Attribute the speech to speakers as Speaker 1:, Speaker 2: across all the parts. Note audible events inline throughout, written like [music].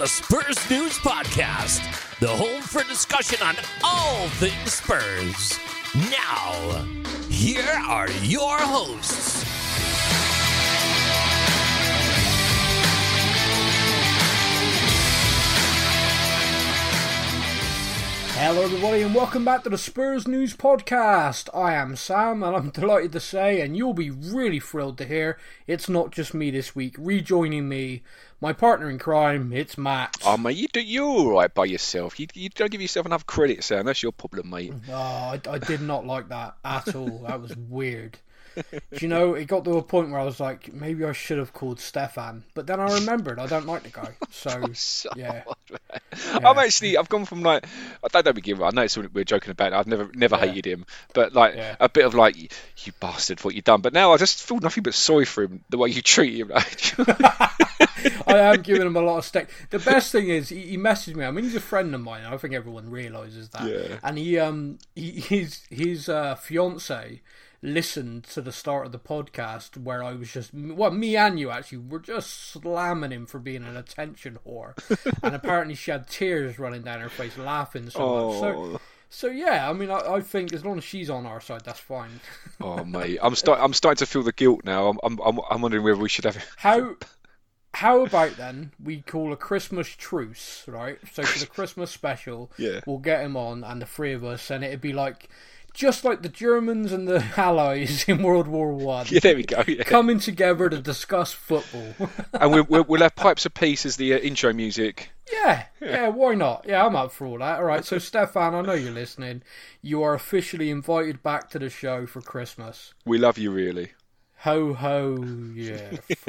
Speaker 1: the Spurs News Podcast, the home for discussion on all things Spurs. Now, here are your hosts.
Speaker 2: Hello, everybody, and welcome back to the Spurs News Podcast. I am Sam, and I'm [laughs] delighted to say, and you'll be really thrilled to hear, it's not just me this week. Rejoining me, my partner in crime, it's Matt.
Speaker 3: Oh, mate, you do, you're all right by yourself. You, you don't give yourself enough credit, Sam. That's your problem, mate.
Speaker 2: Oh, I, I did not like that at all. That was weird. [laughs] You know, it got to a point where I was like, maybe I should have called Stefan. But then I remembered I don't like the guy. [laughs] So,
Speaker 3: So
Speaker 2: yeah.
Speaker 3: man. I'm actually, I've gone from like, I don't, don't be giving. I know it's we're joking about. I've never, never
Speaker 2: Yeah.
Speaker 3: hated him, but like
Speaker 2: Yeah.
Speaker 3: a bit of like, you bastard, what you done. But now I just feel nothing but sorry for him the way you treat him. [laughs]
Speaker 2: I am giving him a lot of stick. The best thing is he, he messaged me. I mean, he's a friend of mine. I think everyone realizes that.
Speaker 3: Yeah.
Speaker 2: And he um he, his his uh, fiance listened to the start of the podcast where I was just well me and you actually were just slamming him for being an attention whore, [laughs] and apparently she had tears running down her face laughing so much. So.
Speaker 3: oh,
Speaker 2: So yeah, I mean, I, I think as long as she's on our side, that's fine. [laughs]
Speaker 3: oh, mate, I'm start, I'm starting to feel the guilt now. I'm, I'm, I'm, I'm wondering whether we should have.
Speaker 2: How [laughs] how about then we call a Christmas truce, right? So for the Christmas special,
Speaker 3: Yeah.
Speaker 2: we'll get him on and the three of us, and it'd be like just like the Germans and the [laughs] Allies in World War One. [laughs]
Speaker 3: Yeah, there we go. Yeah.
Speaker 2: Coming together to discuss football.
Speaker 3: and we'll, we'll, we'll have pipes of peace as the uh, intro music.
Speaker 2: yeah, yeah, why not? Yeah, I'm up for all that. All right, so Stefan, I know you're listening. You are officially invited back to the show for Christmas.
Speaker 3: We love you, really.
Speaker 2: Ho ho, yeah, [laughs]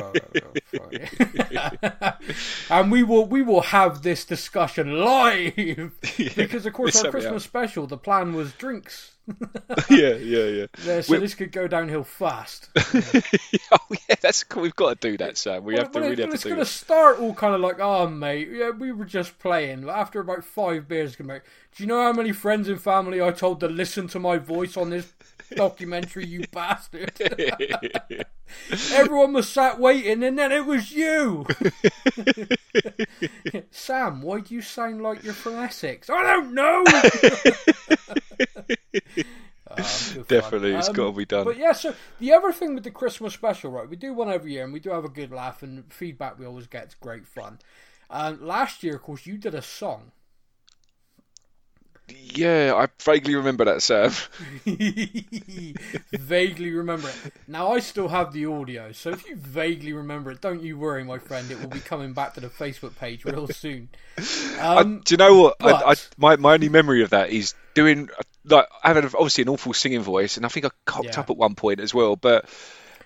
Speaker 2: and we will we will have this discussion live [laughs] because of course our Christmas special. The plan was drinks, [laughs]
Speaker 3: yeah, yeah, yeah.
Speaker 2: Yeah, so
Speaker 3: We-
Speaker 2: this could go downhill fast.
Speaker 3: oh yeah, that's cool. We've got to do that, Sam. We have to
Speaker 2: Well,
Speaker 3: really have
Speaker 2: it's
Speaker 3: to do
Speaker 2: gonna start all kind of like, oh mate, yeah, we were just playing. But after about five beers, out. Do you know how many friends and family I told to listen to my voice on this documentary? You bastard! [laughs] Everyone was sat waiting, and then it was you. [laughs] Sam, why do you sound like you're from Essex? I don't know. [laughs] Ah, good fun.
Speaker 3: Definitely, it's
Speaker 2: Um,
Speaker 3: got to be done.
Speaker 2: But yeah, so the other thing with the Christmas special, right? We do one every year, and we do have a good laugh, and feedback we always get is great fun. Um, last year, of course, you did a song.
Speaker 3: Yeah, I vaguely remember that, Sam. [laughs]
Speaker 2: vaguely remember it. Now I still have the audio, so if you vaguely remember it, don't you worry, my friend. It will be coming back to the Facebook page real [laughs] soon.
Speaker 3: I,
Speaker 2: Um,
Speaker 3: do you know what? I, I, my my only memory of that is doing like having obviously an awful singing voice, and I think I cocked
Speaker 2: Yeah.
Speaker 3: up at one point as well. But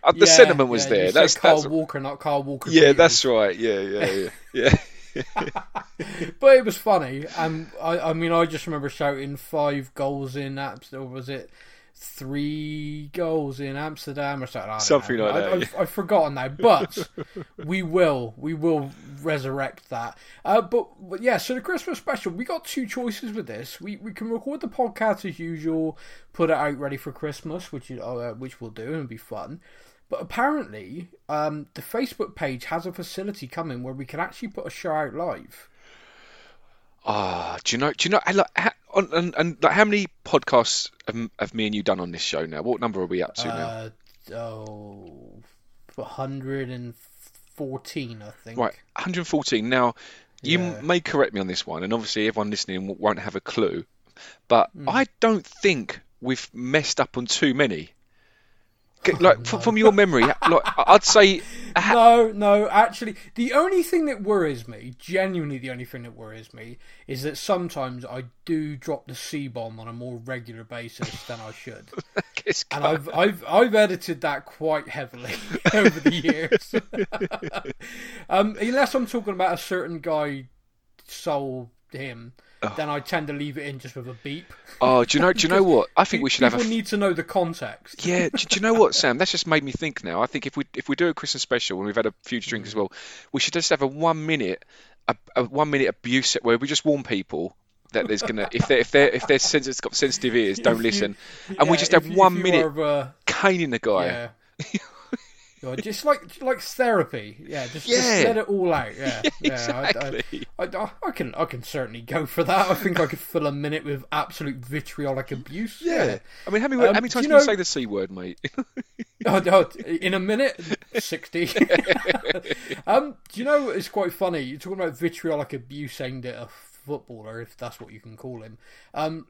Speaker 3: uh, the
Speaker 2: yeah,
Speaker 3: sentiment was
Speaker 2: yeah,
Speaker 3: there. That's
Speaker 2: Carl Walker, not Carl Walker.
Speaker 3: yeah,
Speaker 2: Peters.
Speaker 3: that's right. Yeah, yeah, yeah, [laughs] yeah. [laughs]
Speaker 2: But it was funny, and I, I mean, I just remember shouting five goals in Amsterdam. Or was it three goals in Amsterdam or something?
Speaker 3: Something
Speaker 2: know.
Speaker 3: like
Speaker 2: I,
Speaker 3: that,
Speaker 2: I've, I've forgotten now, but we will, we will resurrect that. Uh, but, but yeah, so the Christmas special, we got two choices with this. We we can record the podcast as usual, put it out ready for Christmas, which uh, which we'll do and it'll be fun. But apparently, um, the Facebook page has a facility coming where we can actually put a show out live.
Speaker 3: Ah, do you know? Do you know? Like, ha, on, and, and like, how many podcasts have, have me and you done on this show now? What number are we up to now?
Speaker 2: Uh, oh, 114, I think.
Speaker 3: Right, 114. Now, you
Speaker 2: Yeah.
Speaker 3: may correct me on this one, and obviously everyone listening won't have a clue, but
Speaker 2: Hmm.
Speaker 3: I don't think we've messed up on too many. Like f- from your memory, like I'd say, ha-
Speaker 2: No, no, actually, the only thing that worries me, genuinely the only thing that worries me, is that sometimes I do drop the C bomb on a more regular basis than I should. [laughs] And I've, I've, I've edited that quite heavily [laughs] over the years. [laughs] um, unless I'm talking about a certain guy sold him, then I tend to leave it in just with a beep.
Speaker 3: oh, do you know? Do you know [laughs] what? I think we should have a
Speaker 2: People need to know the context.
Speaker 3: Yeah, do, do you know what, [laughs] Sam? That's just made me think now. I think if we if we do a Christmas special and we've had a few drinks as well, we should just have a one minute a, a one minute abuse set where we just warn people that there's gonna if they if they if they're sensitive, got sensitive ears, [laughs] don't listen, and we just have one minute
Speaker 2: are, uh,
Speaker 3: caning the guy.
Speaker 2: Yeah. God, just like like therapy. Yeah, just,
Speaker 3: Yeah.
Speaker 2: just let it all out. Yeah, [laughs]
Speaker 3: Yeah,
Speaker 2: yeah. I-
Speaker 3: exactly.
Speaker 2: I, I, I can I can certainly go for that. I think I could fill a minute with absolute vitriolic abuse.
Speaker 3: Yeah. I mean, how many,
Speaker 2: Um,
Speaker 3: how many
Speaker 2: do
Speaker 3: times
Speaker 2: you
Speaker 3: can you say the C word, mate? [laughs]
Speaker 2: Oh, oh, in a minute, sixty. [laughs] um, do you know it's quite funny? You're talking about vitriolic abuse aimed at a footballer, if that's what you can call him. Um,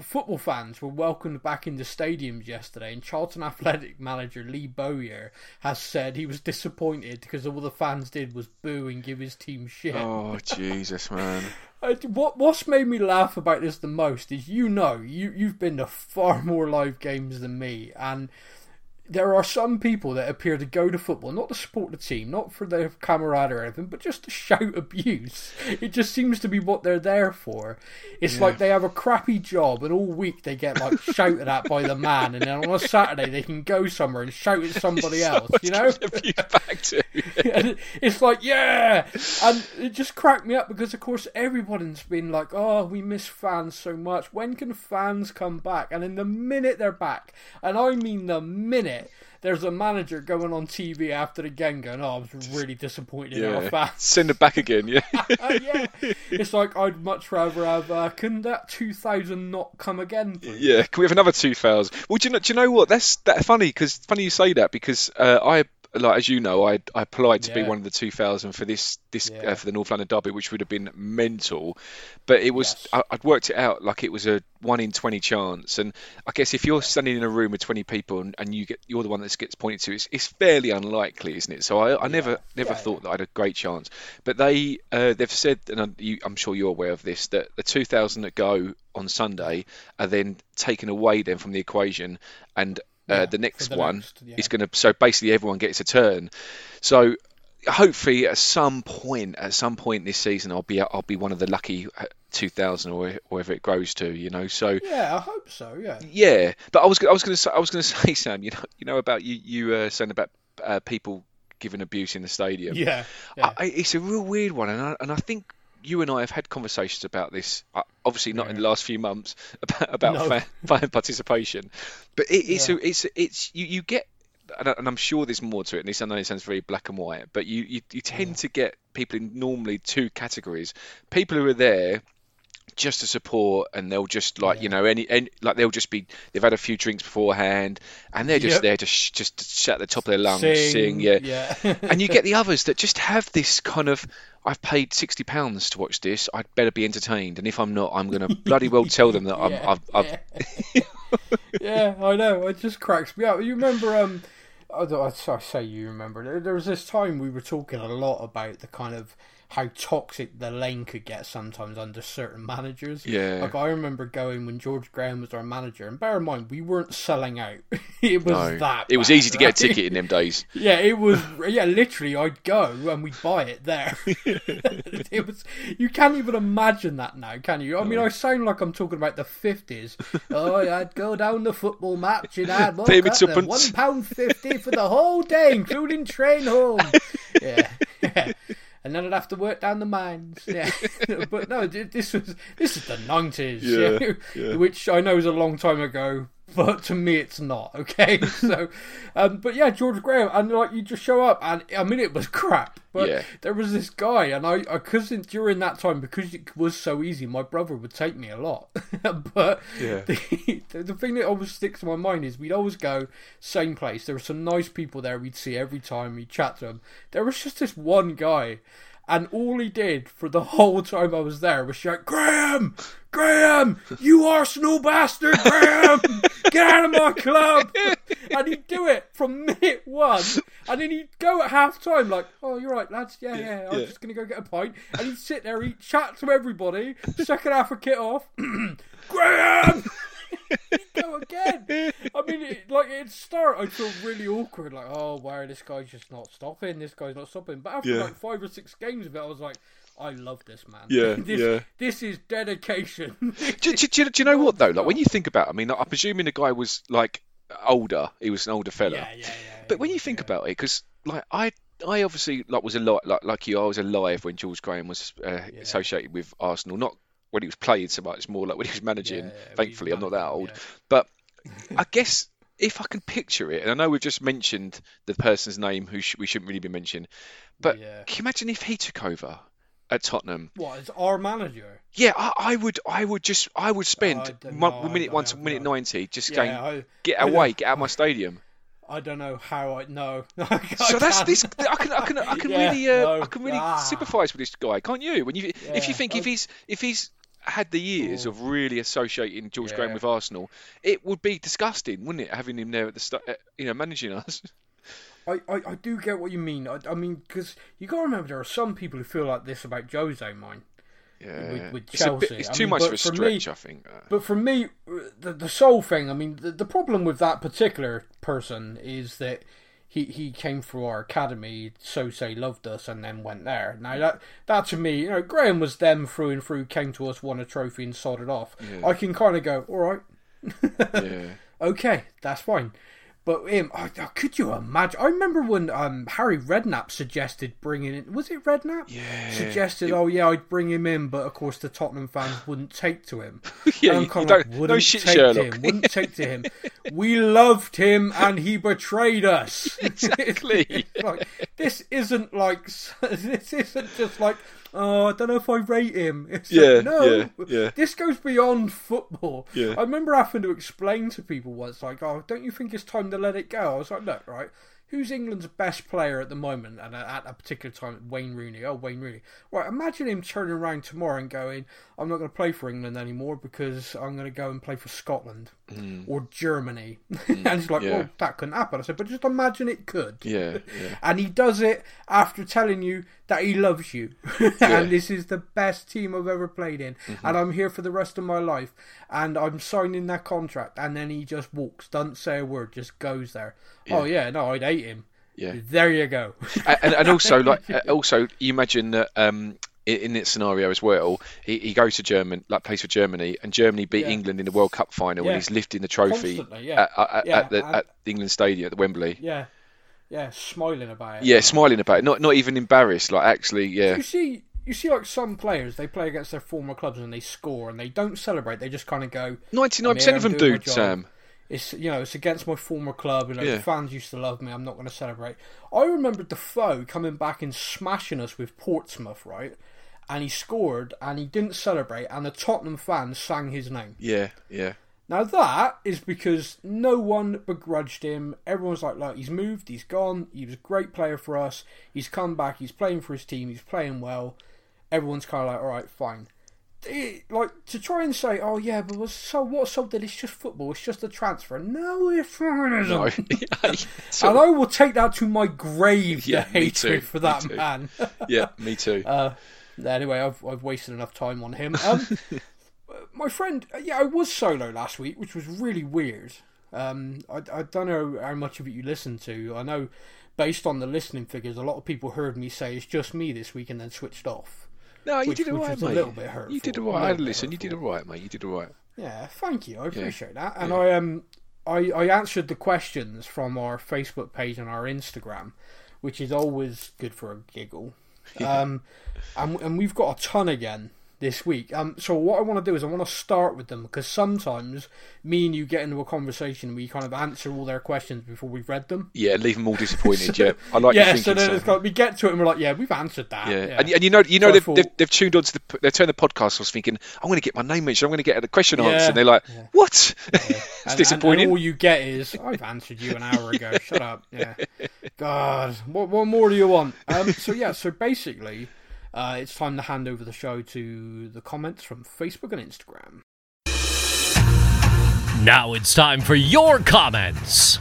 Speaker 2: football fans were welcomed back into stadiums yesterday, and Charlton Athletic manager Lee Bowyer has said he was disappointed because all the fans did was boo and give his team shit.
Speaker 3: oh, Jesus, man. [laughs]
Speaker 2: What what's made me laugh about this the most is you know you you've been to far more live games than me, and there are some people that appear to go to football not to support the team, not for their camaraderie or anything, but just to shout abuse. It just seems to be what they're there for. It's like they have a crappy job, and all week they get like [laughs] shouted at by the man, and then on a Saturday they can go somewhere and shout at somebody [laughs] else. You know,
Speaker 3: back to. [laughs]
Speaker 2: it's like, yeah, and it just cracked me up because, of course, everyone's been like, "Oh, we miss fans so much. When can fans come back?" And in the minute they're back, and I mean the minute, there's a manager going on TV after the game, going, "Oh, I was really disappointed in our fans."
Speaker 3: Send it back again, yeah. [laughs]
Speaker 2: Yeah, it's like I'd much rather have. Uh, couldn't that 2000 not come again? please?
Speaker 3: Yeah, can we have another two thousand? Well, do you know? Do you know what? That's that funny because funny you say that because uh, I like as you know I I applied to be one of the two thousand for this this
Speaker 2: Yeah.
Speaker 3: uh, for the North London Derby, which would have been mental, but it was
Speaker 2: Yes.
Speaker 3: I, I'd worked it out like it was a one in twenty chance, and I guess if you're standing in a room with twenty people and, and you get you're the one that gets pointed to, it's, it's fairly unlikely, isn't it? So I, I never never
Speaker 2: Yeah,
Speaker 3: thought that I had a great chance, but they uh, they've said, and I'm, you, I'm sure you're aware of this, that the two thousand that go on Sunday are then taken away then from the equation, and uh,
Speaker 2: Yeah,
Speaker 3: the next
Speaker 2: the
Speaker 3: one
Speaker 2: next, yeah.
Speaker 3: is going to. So basically, everyone gets a turn. So hopefully, at some point, at some point this season, I'll be I'll be one of the lucky uh, 2,000 or wherever it grows to. You know, so.
Speaker 2: Yeah, I hope so. Yeah.
Speaker 3: Yeah, but I was I was going to say I was going [laughs] to say Sam, you know you know about you you uh, saying about uh, people giving abuse in the stadium.
Speaker 2: Yeah. yeah.
Speaker 3: I, it's a real weird one, and I, and I think you and I have had conversations about this. Uh, obviously, not in the last few months [laughs] about about
Speaker 2: No.
Speaker 3: fan, [laughs] fan participation, but it, it's
Speaker 2: Yeah.
Speaker 3: a, it's it's you you get. And I'm sure there's more to it. And this I know it sounds very black and white, but you, you, you tend to get people in normally two categories: people who are there just to support, and they'll just like you know any, any like they'll just be they've had a few drinks beforehand, and they're just
Speaker 2: Yep.
Speaker 3: there to sh- just to shout at the top of their lungs, sing, yeah,
Speaker 2: Yeah.
Speaker 3: and you get the [laughs] others that just have this kind of I've paid sixty pounds to watch this. I'd better be entertained, and if I'm not, I'm going to bloody well [laughs] tell them that I'm,
Speaker 2: Yeah,
Speaker 3: I've, I've
Speaker 2: yeah. [laughs] yeah, I know. It just cracks me up. You remember? Um, I, don't- I say you remember. There was this time we were talking a lot about the kind of how toxic the lane could get sometimes under certain managers.
Speaker 3: Yeah.
Speaker 2: Like I remember going when George Graham was our manager, and bear in mind we weren't selling out. [laughs] it was
Speaker 3: no.
Speaker 2: that.
Speaker 3: It was
Speaker 2: bad,
Speaker 3: easy to get a ticket in them [laughs] days.
Speaker 2: Yeah, it was. [laughs] Yeah, literally, I'd go and we'd buy it there. it was. You can't even imagine that now, can you? I mean, I sound like I'm talking about the fifties. oh, I'd go down the football match and I'd walk
Speaker 3: Payment
Speaker 2: up there, one pound fifty for the whole day, including train home. Yeah. yeah. And then I'd have to work down the mines. [laughs] Yeah, but no, this was this is the nineties,
Speaker 3: Yeah, yeah.
Speaker 2: which I know is a long time ago, but to me it's not. Okay, [laughs] so, um, but yeah, George Graham, and like you just show up, and I mean it was crap, but
Speaker 3: Yeah.
Speaker 2: there was this guy, and I, because during that time, because it was so easy, my brother would take me a lot. [laughs] but
Speaker 3: Yeah. [laughs]
Speaker 2: the, the thing that always sticks in my mind is we'd always go same place. There were some nice people there we'd see every time we'd chat to them. There was just this one guy, and all he did for the whole time I was there was shout, "Graham, Graham, you Arsenal bastard, Graham, get out of my club!" And he'd do it from minute one, and then he'd go at half time like, "Oh, you're right, lads. Yeah, yeah. I'm
Speaker 3: yeah.
Speaker 2: just gonna go get a pint." And he'd sit there, he'd chat to everybody. Second half of kit off, [clears throat] Graham. [laughs] Go again. I mean, it, like it'd start. I'd feel really awkward, like, oh, wow, this guy's just not stopping. This guy's not stopping. But after
Speaker 3: Yeah.
Speaker 2: like five or six games of it, I was like, I love this man.
Speaker 3: Yeah, [laughs]
Speaker 2: this,
Speaker 3: yeah.
Speaker 2: This is dedication.
Speaker 3: do, do, do, you- do you know what though? Like when you think about, it, I mean, I'm presuming the guy was like older. He was an older fella.
Speaker 2: yeah, yeah, yeah.
Speaker 3: But when you think about it, because like I, I obviously like was a lot like like you. I was alive when George Graham was uh, associated with Arsenal. Not when he was playing so much, more like when he was managing.
Speaker 2: Yeah, yeah, when he was
Speaker 3: Thankfully, I'm not that old.
Speaker 2: yeah.
Speaker 3: But [laughs] I guess if I can picture it, and I know we've just mentioned the person's name who sh- we shouldn't really be mentioning, but
Speaker 2: Yeah.
Speaker 3: can you imagine if he took over at Tottenham?
Speaker 2: What is our manager?
Speaker 3: Yeah, I, I would, I would just, I would spend
Speaker 2: I know,
Speaker 3: minute one to minute
Speaker 2: no-
Speaker 3: ninety just
Speaker 2: Yeah,
Speaker 3: going, get away, get out of my stadium. [laughs]
Speaker 2: I don't know how I know. [laughs]
Speaker 3: So that's this. I can, I can, I can
Speaker 2: Yeah,
Speaker 3: really, uh,
Speaker 2: no.
Speaker 3: I can really
Speaker 2: Ah.
Speaker 3: sympathise with this guy, can't you? When you, if you think if he's, if he's had the years
Speaker 2: Oh.
Speaker 3: of really associating George Graham with Arsenal, it would be disgusting, wouldn't it, having him there at the start, you know, managing us? [laughs]
Speaker 2: I, I, I do get what you mean. I, I mean, because you got to remember there are some people who feel like this about Jose, mine.
Speaker 3: Yeah,
Speaker 2: with
Speaker 3: it's, a bit,
Speaker 2: Chelsea.
Speaker 3: it's
Speaker 2: I
Speaker 3: too
Speaker 2: mean,
Speaker 3: much of a
Speaker 2: for me-
Speaker 3: I think. uh,
Speaker 2: But for me, the, the sole thing, I mean, the, the problem with that particular person is that he, he came through our academy, so say loved us, and then went there. Now that that to me, you know, Graham was them through and through, came to us, won a trophy, and sodded off. I can kind of go, all right, [laughs]
Speaker 3: yeah.
Speaker 2: okay, that's fine. But him, could you imagine? I remember when um, Harry Redknapp suggested bringing in. Was it Redknapp?
Speaker 3: Yeah.
Speaker 2: Suggested, oh yeah, I'd bring him in, but of course the Tottenham fans wouldn't take to him. [laughs]
Speaker 3: Yeah, you- you don't- no
Speaker 2: wouldn't
Speaker 3: shit,
Speaker 2: take
Speaker 3: Sherlock.
Speaker 2: To him, wouldn't take to him. [laughs] We loved him, and he betrayed us. [laughs]
Speaker 3: Exactly. [laughs]
Speaker 2: Like, this isn't like [laughs] this isn't just like oh I don't know if I rate him. It's
Speaker 3: Yeah,
Speaker 2: like, no,
Speaker 3: yeah, yeah.
Speaker 2: this goes beyond football.
Speaker 3: Yeah.
Speaker 2: I remember having to explain to people once, like, oh, don't you think it's time to let it go? I was like, look, right. Who's England's best player at the moment and at a particular time? Wayne Rooney. Oh, Wayne Rooney. Right, imagine him turning around tomorrow and going, I'm not going to play for England anymore because I'm going to go and play for Scotland or Germany. [laughs] and he's like,
Speaker 3: Mm. yeah.
Speaker 2: well, that couldn't happen. I said, but just imagine it could.
Speaker 3: Yeah, [laughs] yeah.
Speaker 2: And he does it after telling you that he loves you. [laughs] [laughs] and this is the best team I've ever played in.
Speaker 3: Mm-hmm.
Speaker 2: And I'm here for the rest of my life. And I'm signing that contract. And then he just walks, doesn't say a word, just goes there. Oh, yeah, no, I'd hate him.
Speaker 3: Yeah.
Speaker 2: There you go.
Speaker 3: and, and- also [laughs] like uh, also you imagine that um in this scenario as well he, he goes to German like plays for Germany and Germany beat
Speaker 2: Yeah.
Speaker 3: England in the World Cup final
Speaker 2: Yeah.
Speaker 3: and he's lifting the trophy
Speaker 2: yeah.
Speaker 3: at, at,
Speaker 2: Yeah,
Speaker 3: at the at the England Stadium at the Wembley
Speaker 2: yeah. Yeah, smiling about it.
Speaker 3: yeah smiling about it not not even embarrassed like actually yeah
Speaker 2: You see, you see, like some players, they play against their former clubs and they score and they don't celebrate. They just kind of go,
Speaker 3: 99% of them
Speaker 2: I'm doing my
Speaker 3: do. Sam
Speaker 2: It's you know it's against my former club. You know
Speaker 3: Yeah.
Speaker 2: the fans used to love me. I'm not going to celebrate. I remember Defoe coming back and smashing us with Portsmouth, right? And he scored and he didn't celebrate, and the Tottenham fans sang his name.
Speaker 3: yeah yeah
Speaker 2: Now that is because no one begrudged him. Everyone's like, look, he's moved, he's gone. He was a great player for us. He's come back. He's playing for his team. He's playing well. Everyone's kind of like, all right, fine. Eh, Like to try and say, oh yeah, but was so what? So that it's just football. It's just a transfer. No, it isn't.
Speaker 3: no [laughs] [laughs]
Speaker 2: And I will take that to my grave.
Speaker 3: Yeah, me too,
Speaker 2: for that
Speaker 3: too.
Speaker 2: man.
Speaker 3: yeah me too [laughs]
Speaker 2: Uh, anyway, I've I've wasted enough time on him. Um, my friend, uh, yeah, I was solo last week, which was really weird. Um, I, I don't know how much of it you listened to. I know, based on the listening figures, a lot of people heard me say it's just me this week and then switched off.
Speaker 3: no you
Speaker 2: which-
Speaker 3: did it
Speaker 2: which
Speaker 3: right
Speaker 2: was a little bit hurtful,
Speaker 3: you did it
Speaker 2: a
Speaker 3: right I
Speaker 2: little
Speaker 3: had to listen you did it right mate you did it right
Speaker 2: Yeah, thank you. I appreciate that. And I um I, I answered the questions from our Facebook page and our Instagram, which is always good for a giggle. [laughs] Um and and we've got a ton again this week. Um so what I want to do is I want to start with them because sometimes me and you get into a conversation and we kind of answer all their questions before we've read them.
Speaker 3: yeah leave them all disappointed yeah [laughs] I like
Speaker 2: yeah, so then it's like we get to it and we're like, yeah, we've answered that.
Speaker 3: Yeah, And, and you know, you know,
Speaker 2: So
Speaker 3: they've,
Speaker 2: thought-
Speaker 3: they've, they've tuned onto the, they've turned the podcast. I was thinking, I'm going to get my name mentioned. I'm going to get a question
Speaker 2: Yeah,
Speaker 3: answered. And they're like, what? [laughs]
Speaker 2: And-
Speaker 3: it's
Speaker 2: and-
Speaker 3: disappointing.
Speaker 2: And, all you get is I've answered you an hour ago. Shut up. [laughs] Yeah. God, what what more do you want? Um. So yeah. So basically, uh, it's time to hand over the show to the comments from Facebook and Instagram.
Speaker 1: Now it's time for your comments.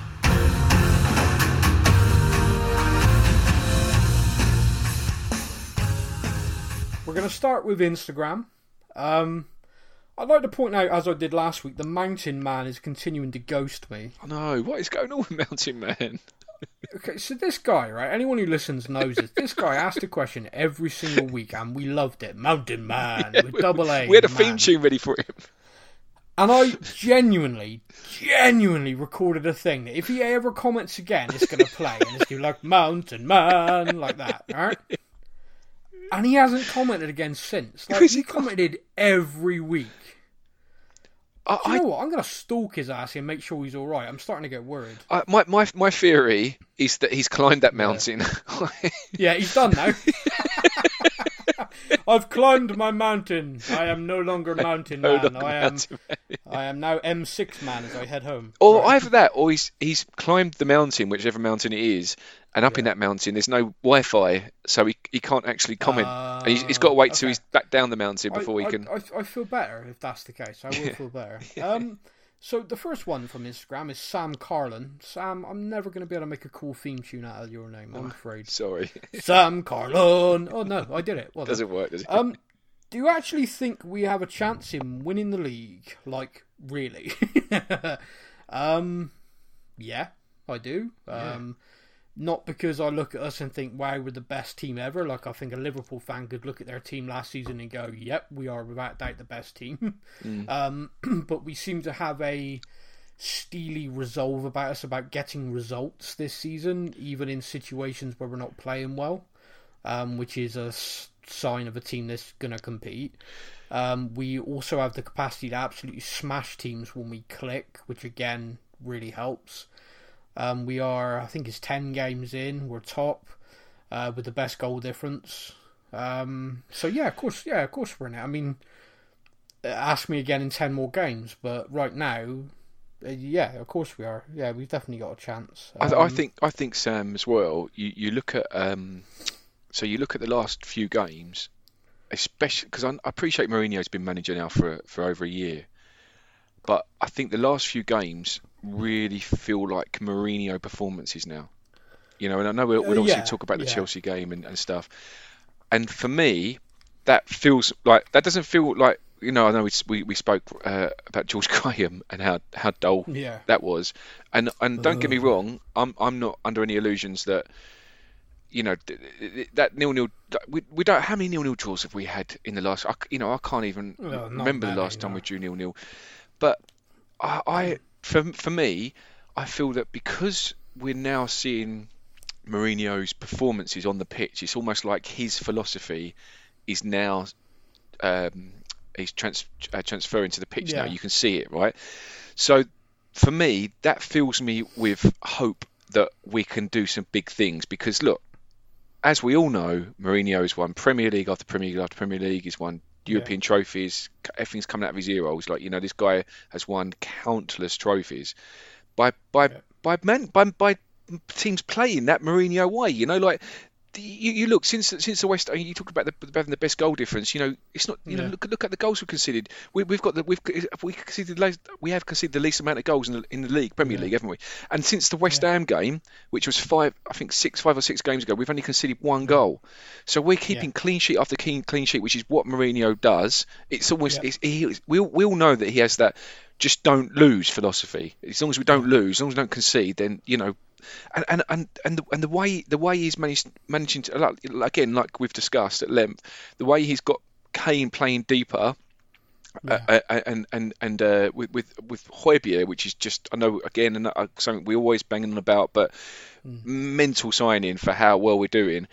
Speaker 2: We're going to start with Instagram. Um, I'd like to point out, as I did last week, the Mountain Man is continuing to ghost me.
Speaker 3: I know. What is going on with Mountain Man?
Speaker 2: Okay, so this guy, right? Anyone who listens knows this. This guy asked a question every single week, and we loved it. Mountain [laughs] Man with double A.
Speaker 3: We had a theme tune ready for him.
Speaker 2: And I genuinely, genuinely recorded a thing that if he ever comments again, it's going to play. And it's going to be like, Mountain Man, like that, right? And he hasn't commented again since. Like, he commented every week.
Speaker 3: I,
Speaker 2: you know what? I'm going to stalk his ass and make sure he's all right. I'm starting to get worried.
Speaker 3: I, my my my theory is that he's climbed that mountain.
Speaker 2: Yeah, he's done now. [laughs] [laughs] I've climbed my mountain. I am no longer [laughs] mountain
Speaker 3: No
Speaker 2: man.
Speaker 3: longer
Speaker 2: I am.
Speaker 3: mountain
Speaker 2: I am now M6 man as I head home.
Speaker 3: Or
Speaker 2: Right.
Speaker 3: either that, or he's he's climbed the mountain, whichever mountain it is, and up in that mountain there's no Wi-Fi, so he he can't actually comment. and he's, he's got to wait till he's back down the mountain before
Speaker 2: I,
Speaker 3: he can.
Speaker 2: I, I, I feel better if that's the case. I will [laughs] feel better. Um, so the first one from Instagram is Sam Carlin. Sam, I'm never going to be able to make a cool theme tune out of your name. I'm afraid.
Speaker 3: Sorry, [laughs]
Speaker 2: Sam Carlin. Oh no, I did it. Well does
Speaker 3: it work, does it?
Speaker 2: Um, [laughs] do you actually think we have a chance in winning the league? Like, really? [laughs] um, yeah, I do. Um, not because I look at us and think, wow, we're the best team ever. Like, I think a Liverpool fan could look at their team last season and go, yep, we are without doubt the best team. [laughs] Um, [clears throat] but we seem to have a steely resolve about us about getting results this season, even in situations where we're not playing well um, which is a sign of a team that's going to compete. Um, we also have the capacity to absolutely smash teams when we click, which again really helps. Um, we are, I think, it's ten games in. We're top uh, with the best goal difference. Um, so yeah, of course, yeah, of course we're in it. I mean, uh, ask me again in ten more games, but right now, uh, yeah, of course we are. Yeah, we've definitely got a chance.
Speaker 3: I, I
Speaker 2: Um,
Speaker 3: think I think Sam as well. You you look at um, so you look at the last few games, especially because I, I appreciate Mourinho's been manager now for for over a year, but I think the last few games really feel like Mourinho performances now. You know, and I know we'll, we'll
Speaker 2: Uh,
Speaker 3: obviously
Speaker 2: yeah,
Speaker 3: talk about the
Speaker 2: yeah.
Speaker 3: Chelsea game and, and stuff. And for me, that feels like that doesn't feel like you know. I know we we, we spoke uh, about George [laughs] Graham and how how dull
Speaker 2: Yeah.
Speaker 3: that was. And and don't get me wrong, I'm I'm not under any illusions that you know th- th- that nil nil. We, we don't. How many nil nil draws have we had in the last? I, you know, I can't even
Speaker 2: Well,
Speaker 3: remember the last time we drew nil nil. But I, I for for me, I feel that because we're now seeing Mourinho's performances on the pitch, it's almost like his philosophy is now um, he's trans- uh, transferring to the pitch now. You can see it, right? So for me, that fills me with hope that we can do some big things because look, as we all know, Mourinho has won Premier League after Premier League after Premier League. He's won European trophies. Everything's coming out of his ear holes. Like you know, this guy has won countless trophies by by by man by by teams playing that Mourinho way. You know, like you, you look since since the West. You talked about the having the best goal difference. You know, it's not. You know, look look at the goals we've conceded. We, we've got the we've we conceded least- we have conceded the least amount of goals in the in the league Premier League, haven't we? And since the West Ham game, which was five, I think six, five or six games ago, we've only conceded one goal. So we're keeping clean sheet after clean clean sheet, which is what Mourinho does. It's almost
Speaker 2: Yeah.
Speaker 3: it's, he, we all- we all know that he has that just don't lose philosophy. As long as we don't lose, as long as we don't concede, then you know. And and and and the, and the way the way he's managed managing to again like we've discussed at length, the way he's got Kane playing deeper, uh, uh, and and and uh, with with with Højbjerg, which is just I know again and uh, something we always banging on about, but mental signing for how well we're doing.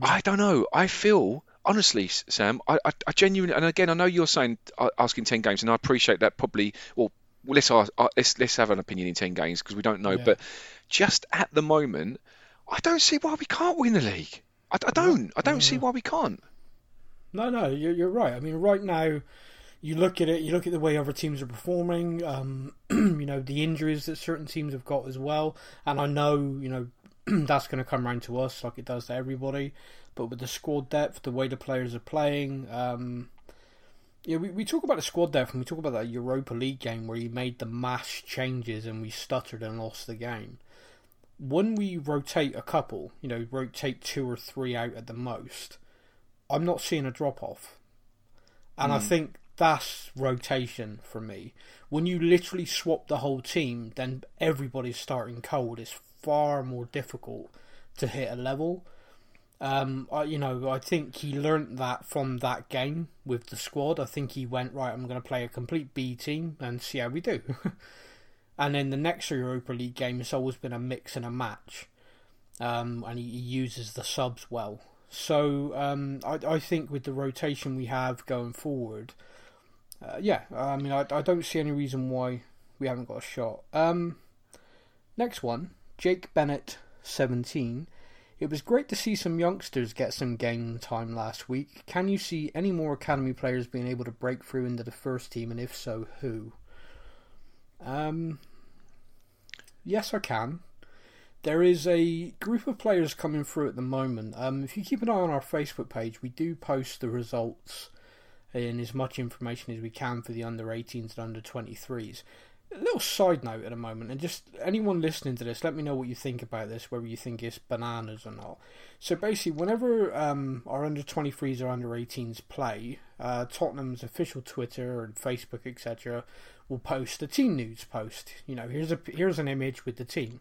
Speaker 3: I don't know. I feel honestly, Sam, I, I, I genuinely, and again, I know you're saying uh, asking ten games, and I appreciate that. Probably, well, let's ask, uh, let's let's have an opinion in ten games because we don't know.
Speaker 2: Yeah.
Speaker 3: But just at the moment, I don't see why we can't win the league. I, I don't. I don't see why we can't.
Speaker 2: No, no, you're, you're right. I mean, right now, you look at it, you look at the way other teams are performing, um, [clears throat] you know, the injuries that certain teams have got as well. And I know, you know, [clears throat] that's going to come round to us like it does to everybody. But with the squad depth, the way the players are playing, um, yeah, we, we talk about the squad depth and we talk about that Europa League game where he made the mass changes and we stuttered and lost the game. When we rotate a couple, you know, rotate two or three out at the most, I'm not seeing a drop off. And I think that's rotation for me. When you literally swap the whole team, then everybody's starting cold. It's far more difficult to hit a level. Um, I, you know, I think he learnt that from that game with the squad. I think he went right. I'm going to play a complete B team and see how we do. [laughs] and then the next Europa League game, it's always been a mix and a match, um, and he, he uses the subs well. So um, I, I think with the rotation we have going forward, uh, yeah, I mean, I, I don't see any reason why we haven't got a shot. Um, next one, Jake Bennett, 17. It was great to see some youngsters get some game time last week. Can you see any more academy players being able to break through into the first team, and if so, who? Um, yes, I can. There is a group of players coming through at the moment. Um, if you keep an eye on our Facebook page, we do post the results and as much information as we can for the under 18s and under 23s. A little side note at the moment, and just anyone listening to this, let me know what you think about this, whether you think it's bananas or not. So basically, whenever um, our under 23s or under 18s play, uh, Tottenham's official Twitter and Facebook, etc., will post a team news post. You know, here's a here's an image with the team.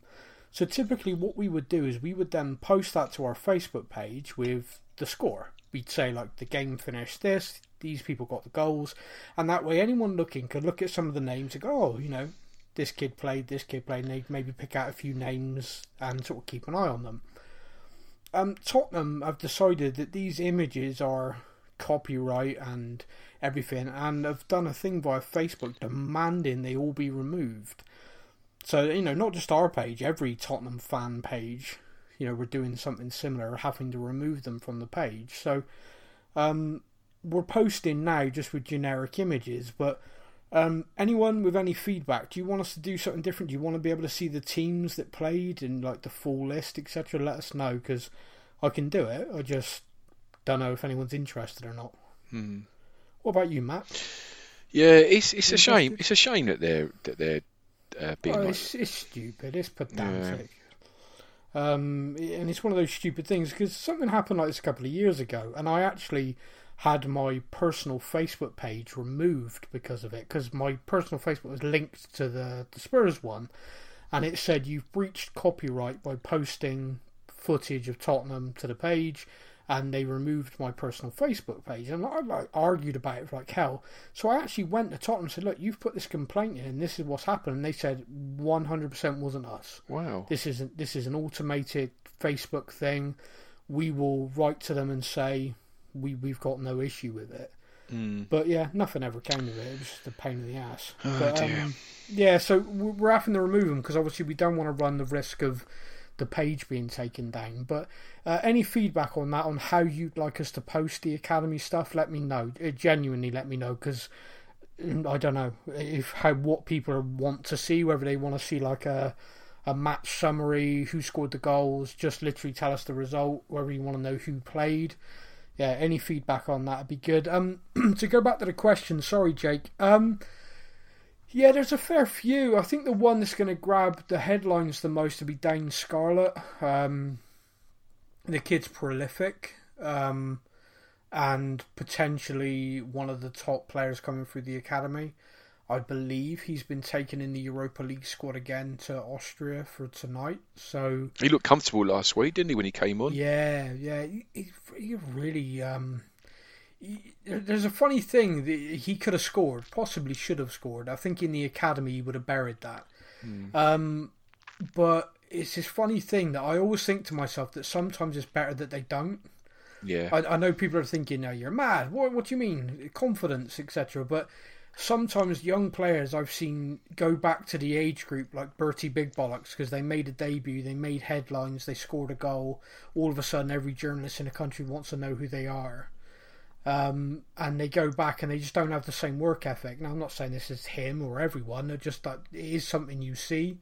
Speaker 2: So typically, what we would do is we would then post that to our Facebook page with the score. We'd say like the game finished this, these people got the goals, and that way anyone looking could look at some of the names and go, oh, you know, this kid played, this kid played, and they'd maybe pick out a few names and sort of keep an eye on them. Um, Tottenham have decided that these images are copyright and everything, and have done a thing via Facebook demanding they all be removed. So you know, not just our page, every Tottenham fan page, you know, we're doing something similar, having to remove them from the page. So um, we're posting now just with generic images, but um, anyone with any feedback, do you want us to do something different? Do you want to be able to see the teams that played and like the full list, etc.? Let us know because I can do it. I just don't know if anyone's interested or not.
Speaker 3: Hmm.
Speaker 2: What about you, Matt?
Speaker 3: Yeah, it's it's a shame. It's a shame that they're that they're uh, being
Speaker 2: Oh,
Speaker 3: like,
Speaker 2: it's, it's stupid. It's pedantic. Um, and it's one of those stupid things because something happened like this a couple of years ago, and I actually had my personal Facebook page removed because of it. Because my personal Facebook was linked to the, the Spurs one, and it said you've breached copyright by posting footage of Tottenham to the page. And they removed my personal Facebook page, and I like argued about it like hell. So I actually went to Tottenham and said, "Look, you've put this complaint in, and this is what's happened." And they said, "100% wasn't us."
Speaker 3: wow.
Speaker 2: this isn't this is an automated Facebook thing. We will write to them and say we we've got no issue with it.
Speaker 3: Mm.
Speaker 2: But yeah, nothing ever came of it. It was just a pain in the ass.
Speaker 3: Oh,
Speaker 2: but. Um, yeah, so we're having to remove them because obviously we don't want to run the risk of the page being taken down. But uh, any feedback on that, on how you'd like us to post the academy stuff, let me know. Uh, genuinely, let me know because I don't know if how what people want to see, whether they want to see like a a match summary, who scored the goals, just literally tell us the result, whether you want to know who played. Yeah, any feedback on that would be good. Um, [clears throat] to go back to the question, sorry, Jake. Um, yeah, there's a fair few. I think the one that's going to grab the headlines the most will be Dane Scarlett. Um, the kid's prolific. Um, and potentially one of the top players coming through the academy. I believe he's been taken in the Europa League squad again to Austria for tonight. So
Speaker 3: He looked comfortable last week, didn't he, when he came on?
Speaker 2: yeah, yeah, he, he, really. Um, there's a funny thing that he could have scored, possibly should have scored. I think in the academy he would have buried that. Um, but it's this funny thing that I always think to myself that sometimes it's better that they don't.
Speaker 3: Yeah.
Speaker 2: I, I know people are thinking, "No, you're mad. What? What do you mean? Confidence, etc." But sometimes young players I've seen go back to the age group like Bertie Big Bollocks because they made a debut, they made headlines, they scored a goal. All of a sudden, every journalist in the country wants to know who they are. Um, and they go back and they just don't have the same work ethic. Now, I'm not saying this is him or everyone. They're just that it is something you see.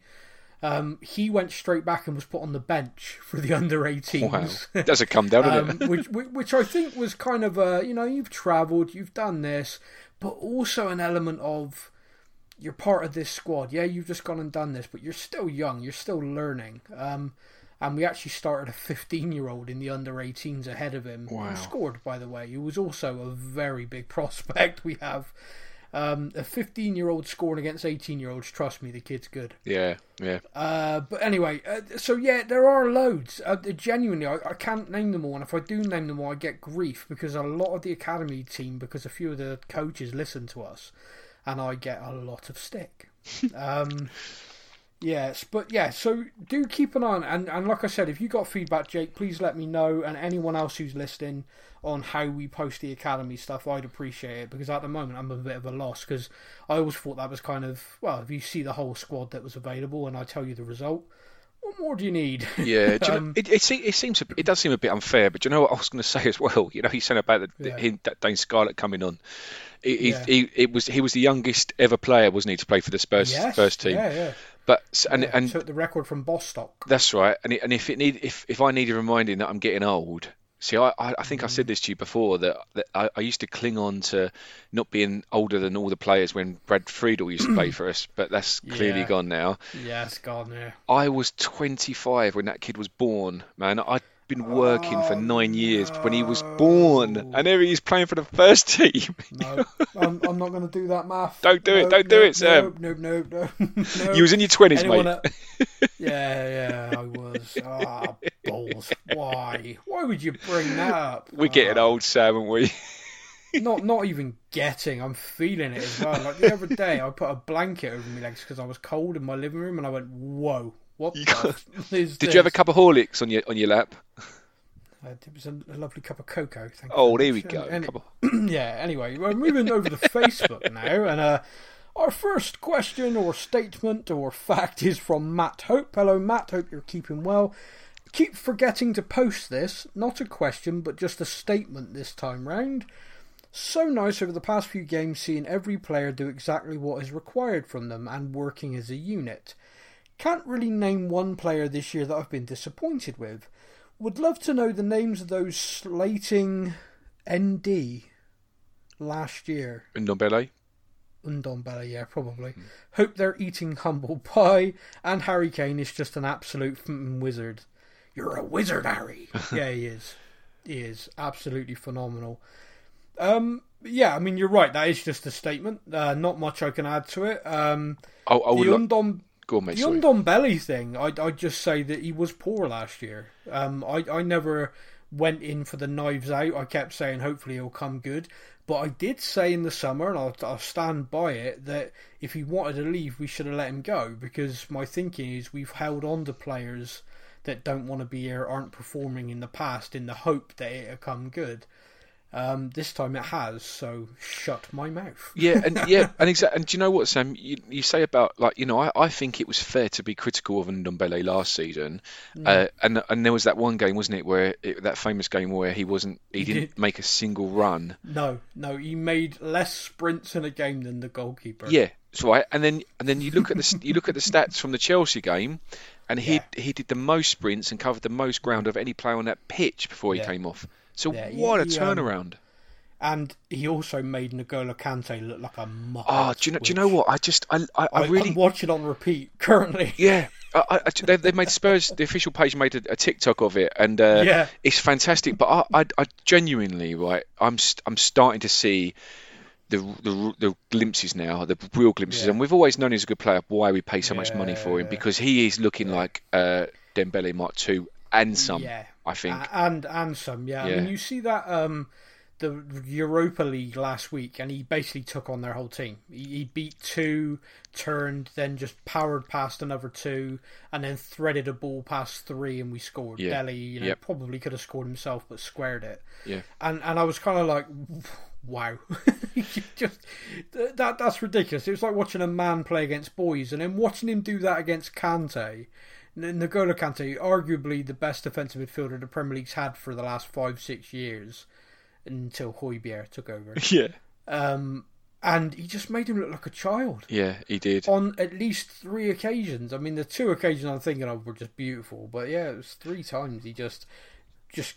Speaker 2: Um, he went straight back and was put on the bench [laughs] for the under 18s.
Speaker 3: Wow. Doesn't come down, does [laughs]
Speaker 2: um, which, which which I think was kind of a you know you've travelled, you've done this, but also an element of you're part of this squad. Yeah, you've just gone and done this, but you're still young, you're still learning. Um, and we actually started a 15 year old in the under 18s ahead of him.
Speaker 3: Wow.
Speaker 2: Who scored, by the way. He was also a very big [laughs] prospect. We have um, a 15 year old scoring against 18 year olds. Trust me, the kid's good.
Speaker 3: Yeah, yeah.
Speaker 2: Uh, but anyway, uh, so yeah, there are loads. Uh, genuinely, I, I can't name them all, and if I do name them all, I get grief because a lot of the academy team, because a few of the coaches listen to us, and I get a lot of stick. [laughs] um, Yes, but yeah, so do keep an eye on and and like I said, if you got feedback, Jake, please let me know, and anyone else who's listening on how we post the academy stuff, I'd appreciate it because at the moment I'm a bit of a loss because I always thought that was kind of well, if you see the whole squad that was available and I tell you the result, what more do you need?
Speaker 3: Yeah, you know, [laughs]
Speaker 2: Um,
Speaker 3: it, it, it seems it does seem a bit unfair, but do you know what I was going [laughs] to say as well? You know, he said about the,
Speaker 2: Yeah.
Speaker 3: him, that Dane Scarlett coming on. He, he-
Speaker 2: Yeah.
Speaker 3: he, it was he was the youngest ever player, wasn't he, to play for the Spurs
Speaker 2: yes,
Speaker 3: first team?
Speaker 2: Yeah, yeah.
Speaker 3: But and
Speaker 2: yeah.
Speaker 3: and
Speaker 2: took the record from Bostock.
Speaker 3: That's right. And and if it need if if I need a reminding that I'm getting old, see, I I, I think I said mm. this to you before that, that I, I used to cling on to not being older than all the players when Brad Friedel used to play [clears throat] for us, but that's clearly
Speaker 2: Yeah.
Speaker 3: gone now.
Speaker 2: Yeah, it's gone there.
Speaker 3: I was 25 when that kid was born, man. I'd been working for nine years when he was born,
Speaker 2: no.
Speaker 3: and there he is playing for the first team. [laughs]
Speaker 2: No, I'm, I'm not going to do that math.
Speaker 3: Don't do it, don't do
Speaker 2: no,
Speaker 3: it, Sam.
Speaker 2: No, no, no, no. no.
Speaker 3: you was in your 20s,
Speaker 2: Anyone
Speaker 3: mate.
Speaker 2: el- [laughs] yeah, yeah, I was. Ah, balls. Why? Why would you bring that up?
Speaker 3: We're getting
Speaker 2: Ah,
Speaker 3: old, Sam, aren't we? [laughs]
Speaker 2: Not, not even getting. I'm feeling it as well. Like the other day, I put a blanket over my legs because I was cold in my living room, and I went, "Whoa, what
Speaker 3: You
Speaker 2: the
Speaker 3: got-
Speaker 2: f- is
Speaker 3: Did you have a cup of Horlicks on your on your lap?
Speaker 2: Uh, it was a, a lovely cup of cocoa. Thank
Speaker 3: Oh, there we go.
Speaker 2: And-
Speaker 3: on. [clears throat]
Speaker 2: yeah, anyway, we're moving over to Facebook [laughs] now, and uh, our first question or statement or fact is from Matt Hope. Hello, Matt. Hope you're keeping well. Keep forgetting to post this. Not a question, but just a statement this time round. So nice over the past few games seeing every player do exactly what is required from them and working as a unit. Can't really name one player this year that I've been disappointed with. Would love to know the names of those slating ND last year.
Speaker 3: Ndombele?
Speaker 2: Undombele, yeah, probably. Hope they're eating humble pie, and Harry Kane is just an absolute wizard. You're a wizard, Harry. [laughs] yeah, he is. He is absolutely phenomenal. Um, yeah, I mean, you're right. That is just a statement. Uh, not much I can add to it. Um,
Speaker 3: I, I would
Speaker 2: the Undom
Speaker 3: go mate.
Speaker 2: the. Ndombele thing, I I just say that he was poor last year. Um, I I never went in for the knives out. I kept saying hopefully he'll come good, but I did say in the summer, and I'll I'll stand by it that if he wanted to leave, we should have let him go because my thinking is we've held on to players that don't want to be here, aren't performing in the past, in the hope that it'll come good. Um, this time it has, so shut my mouth.
Speaker 3: Yeah, and [laughs] yeah, and exactly. And do you know what, Sam? You, you say about like you know, I, I think it was fair to be critical of Ndombele last season,
Speaker 2: Mm.
Speaker 3: uh, and and there was that one game, wasn't it, where it, that famous game where he wasn't, he,
Speaker 2: He
Speaker 3: didn't
Speaker 2: did.
Speaker 3: make a single run.
Speaker 2: No, no, he made less sprints in a game than the goalkeeper.
Speaker 3: Yeah, that's right. And then and then you look at the [laughs] you look at the stats from the Chelsea game, and he
Speaker 2: Yeah.
Speaker 3: he did the most sprints and covered the most ground of any player on that pitch before he
Speaker 2: Yeah.
Speaker 3: came off. So
Speaker 2: Yeah, he-
Speaker 3: what a
Speaker 2: um,
Speaker 3: turnaround!
Speaker 2: And he also made N'Golo Kante look like a muppet.
Speaker 3: Oh, do you know? Do you know what? I just I I, I really
Speaker 2: am watching on repeat [laughs] currently.
Speaker 3: Yeah, I, I, they've, they've made Spurs. The official page made a, a TikTok of it, and uh,
Speaker 2: Yeah.
Speaker 3: it's fantastic. But I, I, I genuinely, right, I'm st- I'm starting to see the, the the glimpses now, the real glimpses.
Speaker 2: Yeah.
Speaker 3: And we've always known he's a good player. Why we pay so much money for him?
Speaker 2: Yeah.
Speaker 3: Because he is looking like uh, Dembele Mark two and some.
Speaker 2: Yeah.
Speaker 3: I think.
Speaker 2: And and some, yeah. I mean, you see that um, the Europa League last week, and he basically took on their whole team. He, he beat two, turned, then just powered past another two, and then threaded a ball past three, and we scored.
Speaker 3: Yeah.
Speaker 2: Dele, you know,
Speaker 3: Yep.
Speaker 2: probably could have scored himself, but squared it.
Speaker 3: Yeah.
Speaker 2: and and I was kind of like, wow, [laughs] just that that's ridiculous. It was like watching a man play against boys, and then watching him do that against Kante. N'Golo Kante, arguably the best defensive midfielder the Premier League's had for the last five six years, until Højbjerg took over. [laughs]
Speaker 3: Yeah.
Speaker 2: Um, and he just made him look like a child
Speaker 3: Yeah, he did.
Speaker 2: on at least three occasions. I mean, the two occasions I'm thinking of were just beautiful, but yeah, it was three times he just, just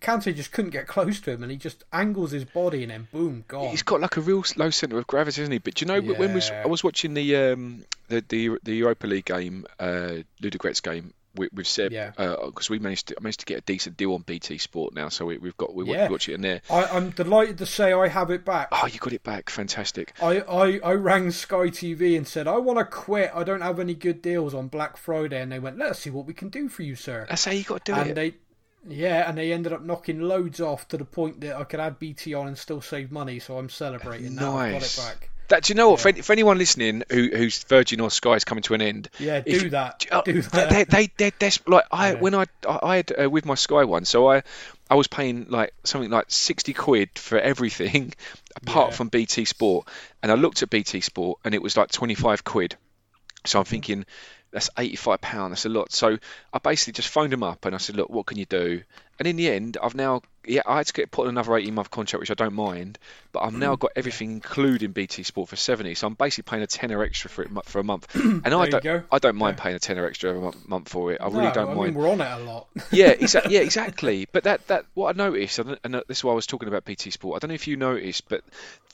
Speaker 2: Kante just couldn't get close to him, and he just angles his body, and then boom, gone.
Speaker 3: He's got like a real low centre of gravity, isn't he? But do you know when was, I was watching the um the the, the Europa League game, uh, Ludogorets game with, with Seb,
Speaker 2: Yeah.
Speaker 3: because we managed to I managed to get a decent deal on BT Sport now, so we, we've got we
Speaker 2: Yeah.
Speaker 3: watch, it in there.
Speaker 2: I, I'm delighted to say I have it back.
Speaker 3: Oh, you got it back, fantastic.
Speaker 2: I, I, I rang Sky TV and said I want to quit. I don't have any good deals on Black Friday, and they went, "Let's see what we can do for you, sir."
Speaker 3: That's how you got to do
Speaker 2: and
Speaker 3: it.
Speaker 2: they yeah and they ended up knocking loads off to the point that i could add bt on and still save money so i'm celebrating now i've got it
Speaker 3: Nice.
Speaker 2: back
Speaker 3: That do you know what? For, for anyone listening who, whose Virgin or Sky is coming to an end,
Speaker 2: Yeah, do
Speaker 3: if-
Speaker 2: that.
Speaker 3: uh,
Speaker 2: Do that.
Speaker 3: They, they, they, they're des- like I
Speaker 2: Yeah.
Speaker 3: when I I I had uh, with my Sky one, so I I was paying like something like sixty quid for everything [laughs] apart
Speaker 2: Yeah.
Speaker 3: from BT Sport, and I looked at BT Sport and it was like twenty five quid. So I'm thinking that's eighty five pound. That's a lot. So I basically just phoned them up and I said, look, what can you do? And in the end, I've now yeah I had to get put on another eighteen month contract, which I don't mind, but I've now got everything including BT Sport for seventy. So I'm basically paying a tenner extra for it for a month, [clears throat] and I don't
Speaker 2: go.
Speaker 3: I don't mind paying a tenner extra a month for it. I really
Speaker 2: No,
Speaker 3: don't
Speaker 2: I
Speaker 3: mind.
Speaker 2: mean, we're on it a lot. [laughs]
Speaker 3: yeah, exa- [laughs] yeah, exactly. But that, that what I noticed, and and this is why I was talking about BT Sport. I don't know if you noticed, but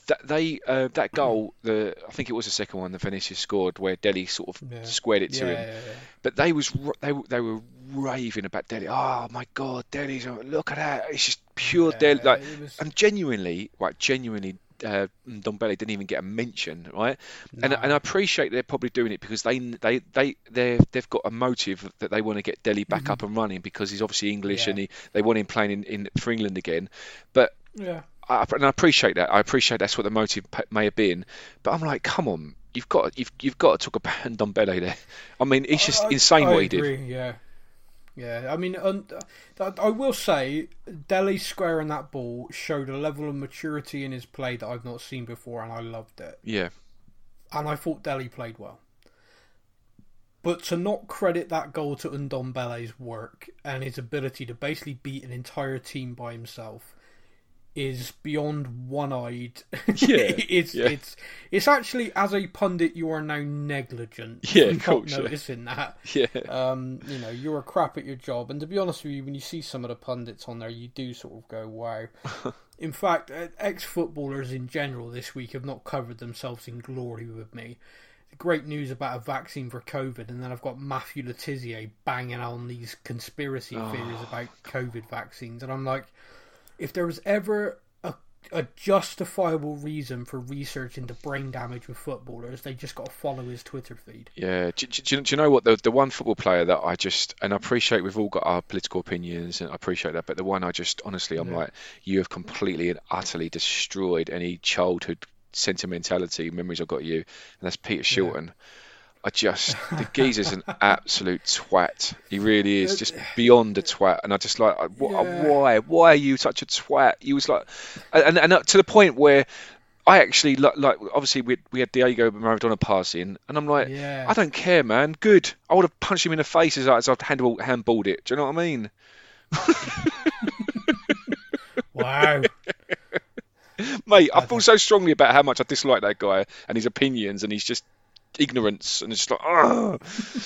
Speaker 3: that they uh, that goal, the I think it was the second one that Vinicius scored, where Dele sort of
Speaker 2: Yeah.
Speaker 3: squared it to
Speaker 2: yeah,
Speaker 3: him.
Speaker 2: yeah, yeah.
Speaker 3: But they was they they were raving about Dele. Oh my God, Dele's look at that! It's just pure
Speaker 2: Yeah,
Speaker 3: Dele. Like,
Speaker 2: was-
Speaker 3: and genuinely, like genuinely. Uh, Ndombele didn't even get a mention, right? And
Speaker 2: No.
Speaker 3: and I appreciate they're probably doing it because they they they they they've got a motive that they want to get Dele back up and running because he's obviously English
Speaker 2: Mm-hmm. Yeah.
Speaker 3: and he, they want him playing in, in for England again. But
Speaker 2: Yeah.
Speaker 3: I, and I appreciate that. I appreciate that's what the motive may have been. But I'm like, come on, you've got you've you've got to talk about [laughs] Ndombele there. I mean, it's just
Speaker 2: I-
Speaker 3: insane
Speaker 2: I
Speaker 3: what he did.
Speaker 2: Yeah, yeah. I mean, um, I will say, Dele squaring that ball showed a level of maturity in his play that I've not seen before, and I loved it.
Speaker 3: Yeah,
Speaker 2: And I thought Dele played well. But to not credit that goal to Ndombele's work and his ability to basically beat an entire team by himself is beyond one-eyed. [laughs]
Speaker 3: Yeah, [laughs]
Speaker 2: it's
Speaker 3: yeah.
Speaker 2: it's it's actually as a pundit you are now negligent. [laughs]
Speaker 3: Yeah, of course, yeah.
Speaker 2: that.
Speaker 3: yeah,
Speaker 2: Um, you know, you're a crap at your job, and to be honest with you, when you see some of the pundits on there, you do sort of go, "Wow." in fact, uh, ex-footballers in general this week have not covered themselves in glory with me. Great news about a vaccine for COVID, and then I've got Matthew Le Tissier banging on these conspiracy theories about COVID vaccines, and I'm like, if there was ever a, a justifiable reason for researching the brain damage with footballers, they just got to follow his Twitter feed.
Speaker 3: yeah. Do, do, do you- know what the the one football player that I just and I appreciate we've all got our political opinions and I appreciate that, but the one I just honestly I'm
Speaker 2: Yeah.
Speaker 3: like, you have completely and utterly destroyed any childhood sentimentality memories I've got of you, and that's Peter Shilton. I just the [laughs] geezer's an absolute twat. He really is just beyond a twat, and I just like, I- wh-
Speaker 2: Yeah.
Speaker 3: why, why are you such a twat? He was like, and and, and uh, to the point where I actually like, like obviously we we had Diego Maradona passing, and I'm like,
Speaker 2: Yeah.
Speaker 3: I don't care, man. Good. I would have punched him in the face as, I- as I'd handball, handballed it. Do you know what I mean?
Speaker 2: Wow. [laughs]
Speaker 3: Mate, I feel so strongly about how much I dislike that guy and his opinions and he's just ignorance and it's just like Ugh.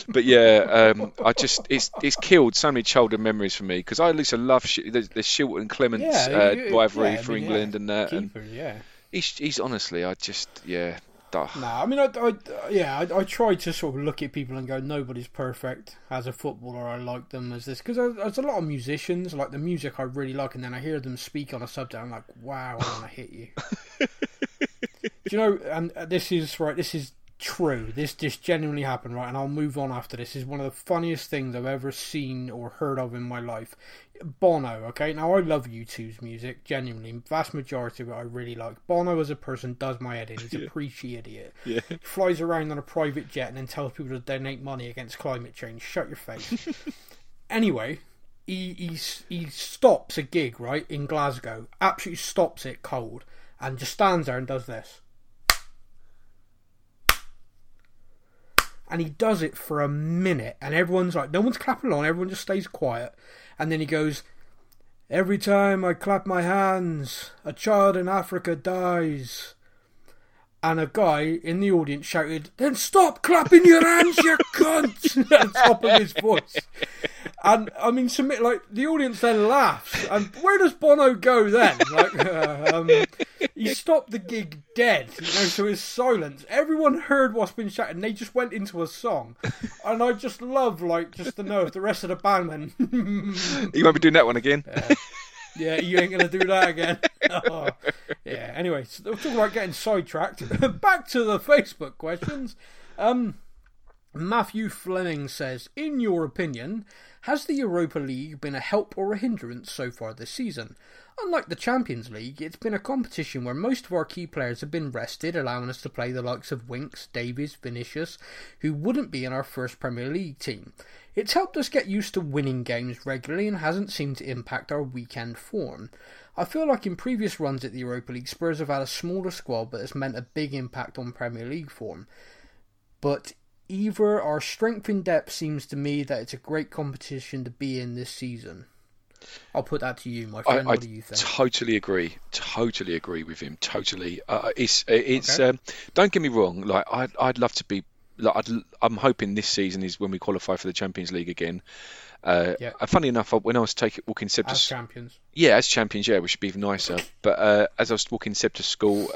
Speaker 3: but yeah um i just it's it's killed so many childhood memories for me because i used to love Sh- the, the Shilton Clemence
Speaker 2: Yeah,
Speaker 3: uh,
Speaker 2: you-
Speaker 3: rivalry
Speaker 2: yeah, I
Speaker 3: for
Speaker 2: mean,
Speaker 3: England
Speaker 2: yeah.
Speaker 3: and that and
Speaker 2: yeah.
Speaker 3: he's he's honestly I just yeah duh.
Speaker 2: Nah, I mean, I, I yeah, I, I try to sort of look at people and go, nobody's perfect. As a footballer, I like them as this because there's a lot of musicians like the music I really like, and then I hear them speak on a subject. I'm like, wow, I want to hit you. [laughs] Do you know? And uh, this is right. This is true. This just genuinely happened, right? And I'll move on after this. Is one of the funniest things I've ever seen or heard of in my life. Bono, okay? Now I love U2's music, genuinely. Vast majority of it I really like. Bono as a person does my head in. He's a preachy idiot.
Speaker 3: Yeah.
Speaker 2: He flies around on a private jet and then tells people to donate money against climate change. Shut your face. [laughs] anyway, he, he he stops a gig right in Glasgow, absolutely stops it cold, and just stands there and does this. And he does it for a minute, and everyone's like, no one's clapping along, everyone just stays quiet. And then he goes, Every time I clap my hands, a child in Africa dies. And a guy in the audience shouted, Then stop clapping your hands, you cunt! [laughs] at the top of his voice. And I mean, submit like the audience then laughs. And where does Bono go then? Like, [laughs] uh, um, he stopped the gig dead. You know, so it's silence. Everyone heard what's been shouted, and they just went into a song. And I just love, like, just to know if the rest of the band went, [laughs]
Speaker 3: you won't be doing that one again [laughs]
Speaker 2: yeah, you ain't gonna do that again. Oh, yeah. Anyway, so we're talking about getting sidetracked. Back to the Facebook questions. Um, Matthew Fleming says, in your opinion, has the Europa League been a help or a hindrance so far this season? Unlike the Champions League, it's been a competition where most of our key players have been rested, allowing us to play the likes of Winks, Davies, Vinicius, who wouldn't be in our first Premier League team. It's helped us get used to winning games regularly and hasn't seemed to impact our weekend form. I feel like in previous runs at the Europa League, Spurs have had a smaller squad, but it's meant a big impact on Premier League form. But either our strength in depth seems to me that it's a great competition to be in this season. I'll put that to you, my friend.
Speaker 3: I,
Speaker 2: what do you think?
Speaker 3: Totally agree. Totally agree with him. Totally. Uh, it's it's.
Speaker 2: Okay.
Speaker 3: Um, don't get me wrong. Like I'd I'd love to be. Like I'd, I'm hoping this season is when we qualify for the Champions League again. Uh,
Speaker 2: Yeah.
Speaker 3: and funny enough, when I was taking walking Seb
Speaker 2: As champions.
Speaker 3: yeah, as champions, yeah, which should be even nicer. But uh, as I was walking Seb to school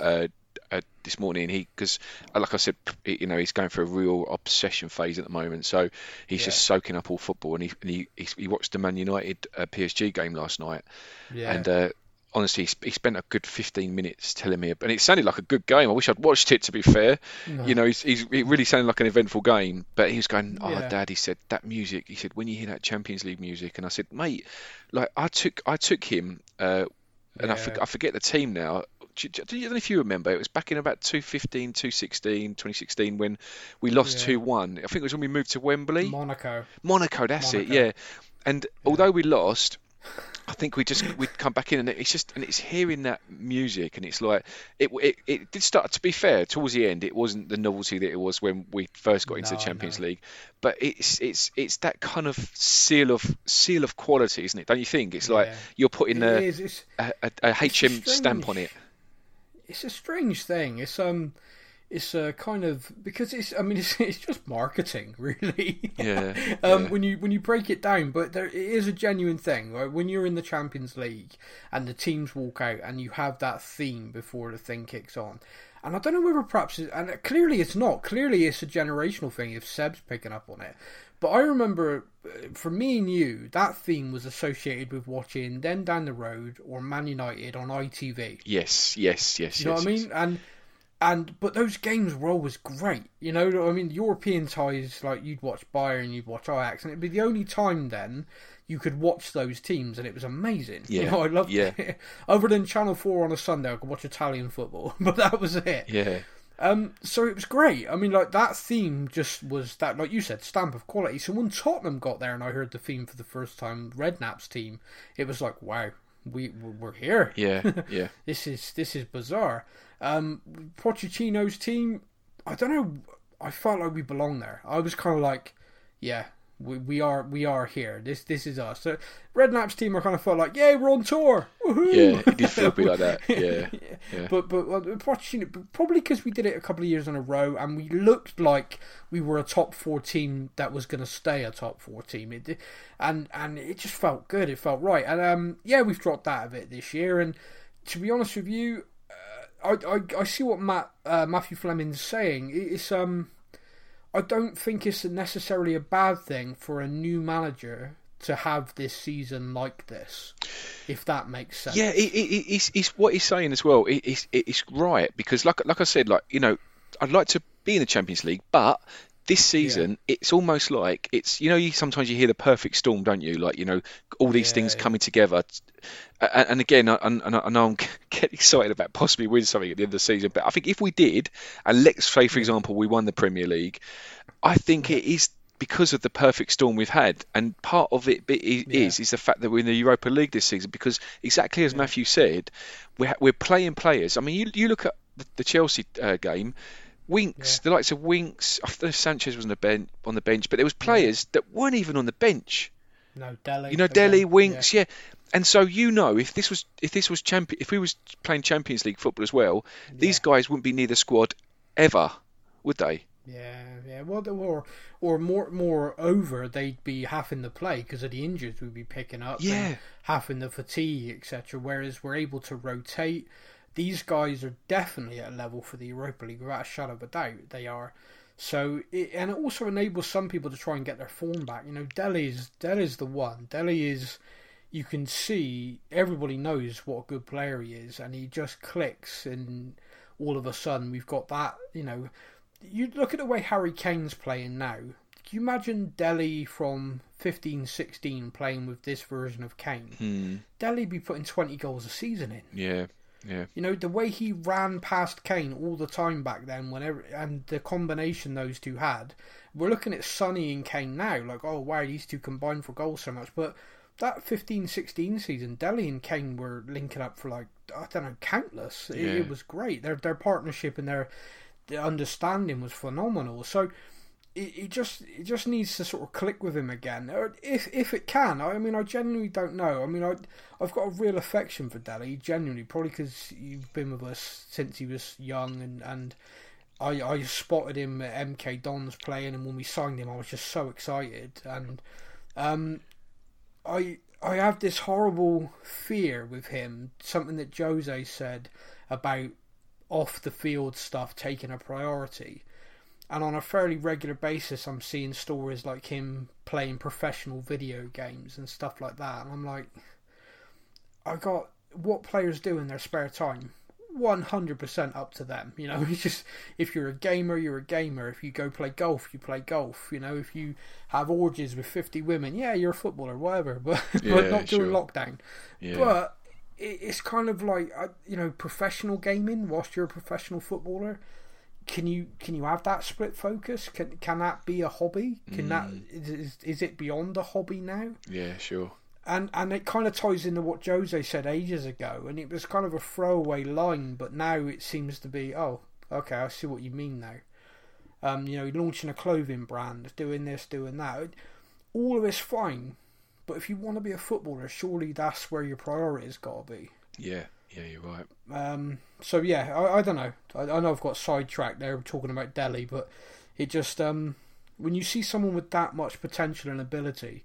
Speaker 3: uh, uh, this morning, he because like I said, you know, he's going through a real obsession phase at the moment. So he's just soaking up all football, and he and he, he, he watched the Man United uh, PSG game last night,
Speaker 2: Yeah.
Speaker 3: and uh, honestly, he, sp- he spent a good 15 minutes telling me, and it sounded like a good game. I wish I'd watched it. To be fair, you know, he's, he's it really sounded like an eventful game. But he was going, "Oh,
Speaker 2: Yeah.
Speaker 3: Dad," he said, "that music." He said, "When you hear that Champions League music," and I said, "Mate, like I took I took him, uh, and I, for, I forget the team now." I don't know if you remember, it was back in about 2015, 2016, 2016 when we lost
Speaker 2: Yeah.
Speaker 3: 2 1. I think it was when we moved to Wembley.
Speaker 2: Monaco.
Speaker 3: Monaco, that's it, yeah. And although we lost, I think we just we'd come back in and it's just and it's hearing that music and it's like it it, it did start to be fair towards the end it wasn't the novelty that it was when we first got into the Champions
Speaker 2: no.
Speaker 3: League but it's it's it's that kind of seal of seal of quality isn't it don't you think it's like
Speaker 2: Yeah.
Speaker 3: you're putting
Speaker 2: It
Speaker 3: a, a, a, a HM stamp on it
Speaker 2: it's a strange thing. It's um, it's a kind of because it's. I mean, [laughs] it's it's just marketing, [laughs] really.
Speaker 3: Yeah, [laughs]
Speaker 2: um,
Speaker 3: yeah.
Speaker 2: when you when you break it down, but there it is a genuine thing. Right? When you're in the Champions League and the teams walk out and you have that theme before the thing kicks on. And I don't know whether perhaps, and clearly it's not. Clearly it's a generational thing if Seb's picking up on it. But I remember, uh, for me and you, that theme was associated with watching Then Down the Road or Man United on ITV.
Speaker 3: yes yes yes yes.
Speaker 2: You know
Speaker 3: yes,
Speaker 2: what I
Speaker 3: yes.
Speaker 2: mean? And and but those games were always great. You know, I mean, European ties like you'd watch Bayern, you'd watch Ajax, and it'd be the only time then you could watch those teams, and it was amazing. [laughs] You
Speaker 3: Yeah,
Speaker 2: know, I loved
Speaker 3: yeah.
Speaker 2: it. [laughs] Other than Channel Four on a Sunday, I could watch Italian football, [laughs] but that was it.
Speaker 3: yeah
Speaker 2: Um, so it was great. I mean, like that theme just was that, like you said, stamp of quality. So when Tottenham got there and I heard the theme for the first time, Redknapp's team, it was like, wow, we we're here
Speaker 3: yeah [laughs] yeah
Speaker 2: this is this is bizarre. Um, Pochettino's team, I don't know. I felt like we belong there. I was kind of like, yeah, we, we are we are here. This this is us. So Red Redknapp's team, I kind of felt like, yeah, we're on tour. Woohoo!
Speaker 3: yeah it did feel a bit like that [laughs] yeah yeah
Speaker 2: But but but probably because we did it a couple of years in a row, and we looked like we were a top four team that was going to stay a top four team. It did, and and it just felt good. It felt right. And um, yeah, we've dropped out of it this year. And to be honest with you, uh, I, I I see what Matt uh, Matthew Fleming's saying. It- It's um, I don't think it's necessarily a bad thing for a new manager to have this season like this, if that makes sense.
Speaker 3: Yeah, it, it, it- it's, it's what he's saying as well. It, it's, it's right because, like, like I said, like you know, I'd like to be in the Champions League, but this season it's almost like it's you know, you sometimes you hear the perfect storm, don't you? Like you know, all these
Speaker 2: Yeah,
Speaker 3: things
Speaker 2: yeah.
Speaker 3: coming together. And, and again, I, and I I know I'm [laughs] getting excited about possibly winning something at the end of the season, but I think if we did, and let's say, for example, we won the Premier League, I think it is because of the perfect storm we've had, and part of it is
Speaker 2: Yeah.
Speaker 3: is is the fact that we're in the Europa League this season. Because exactly as Matthew said, we're we're playing players. I mean, you you look at the, the Chelsea uh, game. Winks, the likes of Winks. I know Sanchez was on the bench, on the bench, but there was mm. players that weren't even on the bench.
Speaker 2: No, Dele.
Speaker 3: You know,
Speaker 2: Dele.
Speaker 3: Winks, yeah. And so you know, if this was if this was champion, if we was playing Champions League football as well, these guys wouldn't be near the squad ever, would they?
Speaker 2: Yeah, yeah. Well, were, or more, more over, they'd be having to play because of the injuries we'd be picking up.
Speaker 3: Yeah.
Speaker 2: having the fatigue, etc. Whereas we're able to rotate. These guys are definitely at a level for the Europa League, without a shadow of a doubt. They are. So, it, and it also enables some people to try and get their form back. You know, Dele's Dele's the one. Dele is. You can see everybody knows what a good player he is, and he just clicks, and all of a sudden we've got that. You know, you look at the way Harry Kane's playing now. Can you imagine Dele from 15 16 playing with this version of Kane?
Speaker 3: Hmm.
Speaker 2: Dele be putting 20 goals a season in.
Speaker 3: Yeah. Yeah.
Speaker 2: You know, the way he ran past Kane all the time back then, whenever, and the combination those two had. We're looking at Sonny and Kane now, like, oh, wow, these two combined for goals so much. But that 15 16 season, Dele and Kane were linking up for, like, I don't know, countless. It,
Speaker 3: Yeah.
Speaker 2: it was great. Their, their partnership and their, their understanding was phenomenal. So, it, just it just needs to sort of click with him again, if if it can. I mean, I genuinely don't know. I mean, I I've got a real affection for Dele, genuinely, probably because you've been with us since he was young, and and I I spotted him at MK Dons playing, and when we signed him, I was just so excited, and um, I I have this horrible fear with him, something that Jose said about off the field stuff taking a priority and on a fairly regular basis i'm seeing stories like him playing professional video games and stuff like that. And i'm like i got what players do in their spare time? 100% up to them you know? [laughs] It's just if you're a gamer you're a gamer. If you go play golf you play golf you know? If you have orgies with 50 women yeah you're a footballer whatever [laughs] but
Speaker 3: Yeah,
Speaker 2: but not during
Speaker 3: sure.
Speaker 2: lockdown.
Speaker 3: Yeah.
Speaker 2: but it's kind of like uh, you know professional gaming whilst you're a professional footballer can you can you have that split focus can can that be a hobby can that
Speaker 3: Mm.
Speaker 2: is, is is it beyond a hobby now
Speaker 3: yeah. Sure.
Speaker 2: and and it kind of ties into what Jose said ages ago and it was kind of a throwaway line but now it seems to be oh okay I see what you mean now um you know launching a clothing brand doing this doing that all of it's fine but if you want to be a footballer surely that's where your priority's got to be
Speaker 3: Yeah. Yeah. You're right.
Speaker 2: um, so yeah, I, I don't know. I, I know I've got sidetracked there talking about Dele, but it just um, when you see someone with that much potential and ability,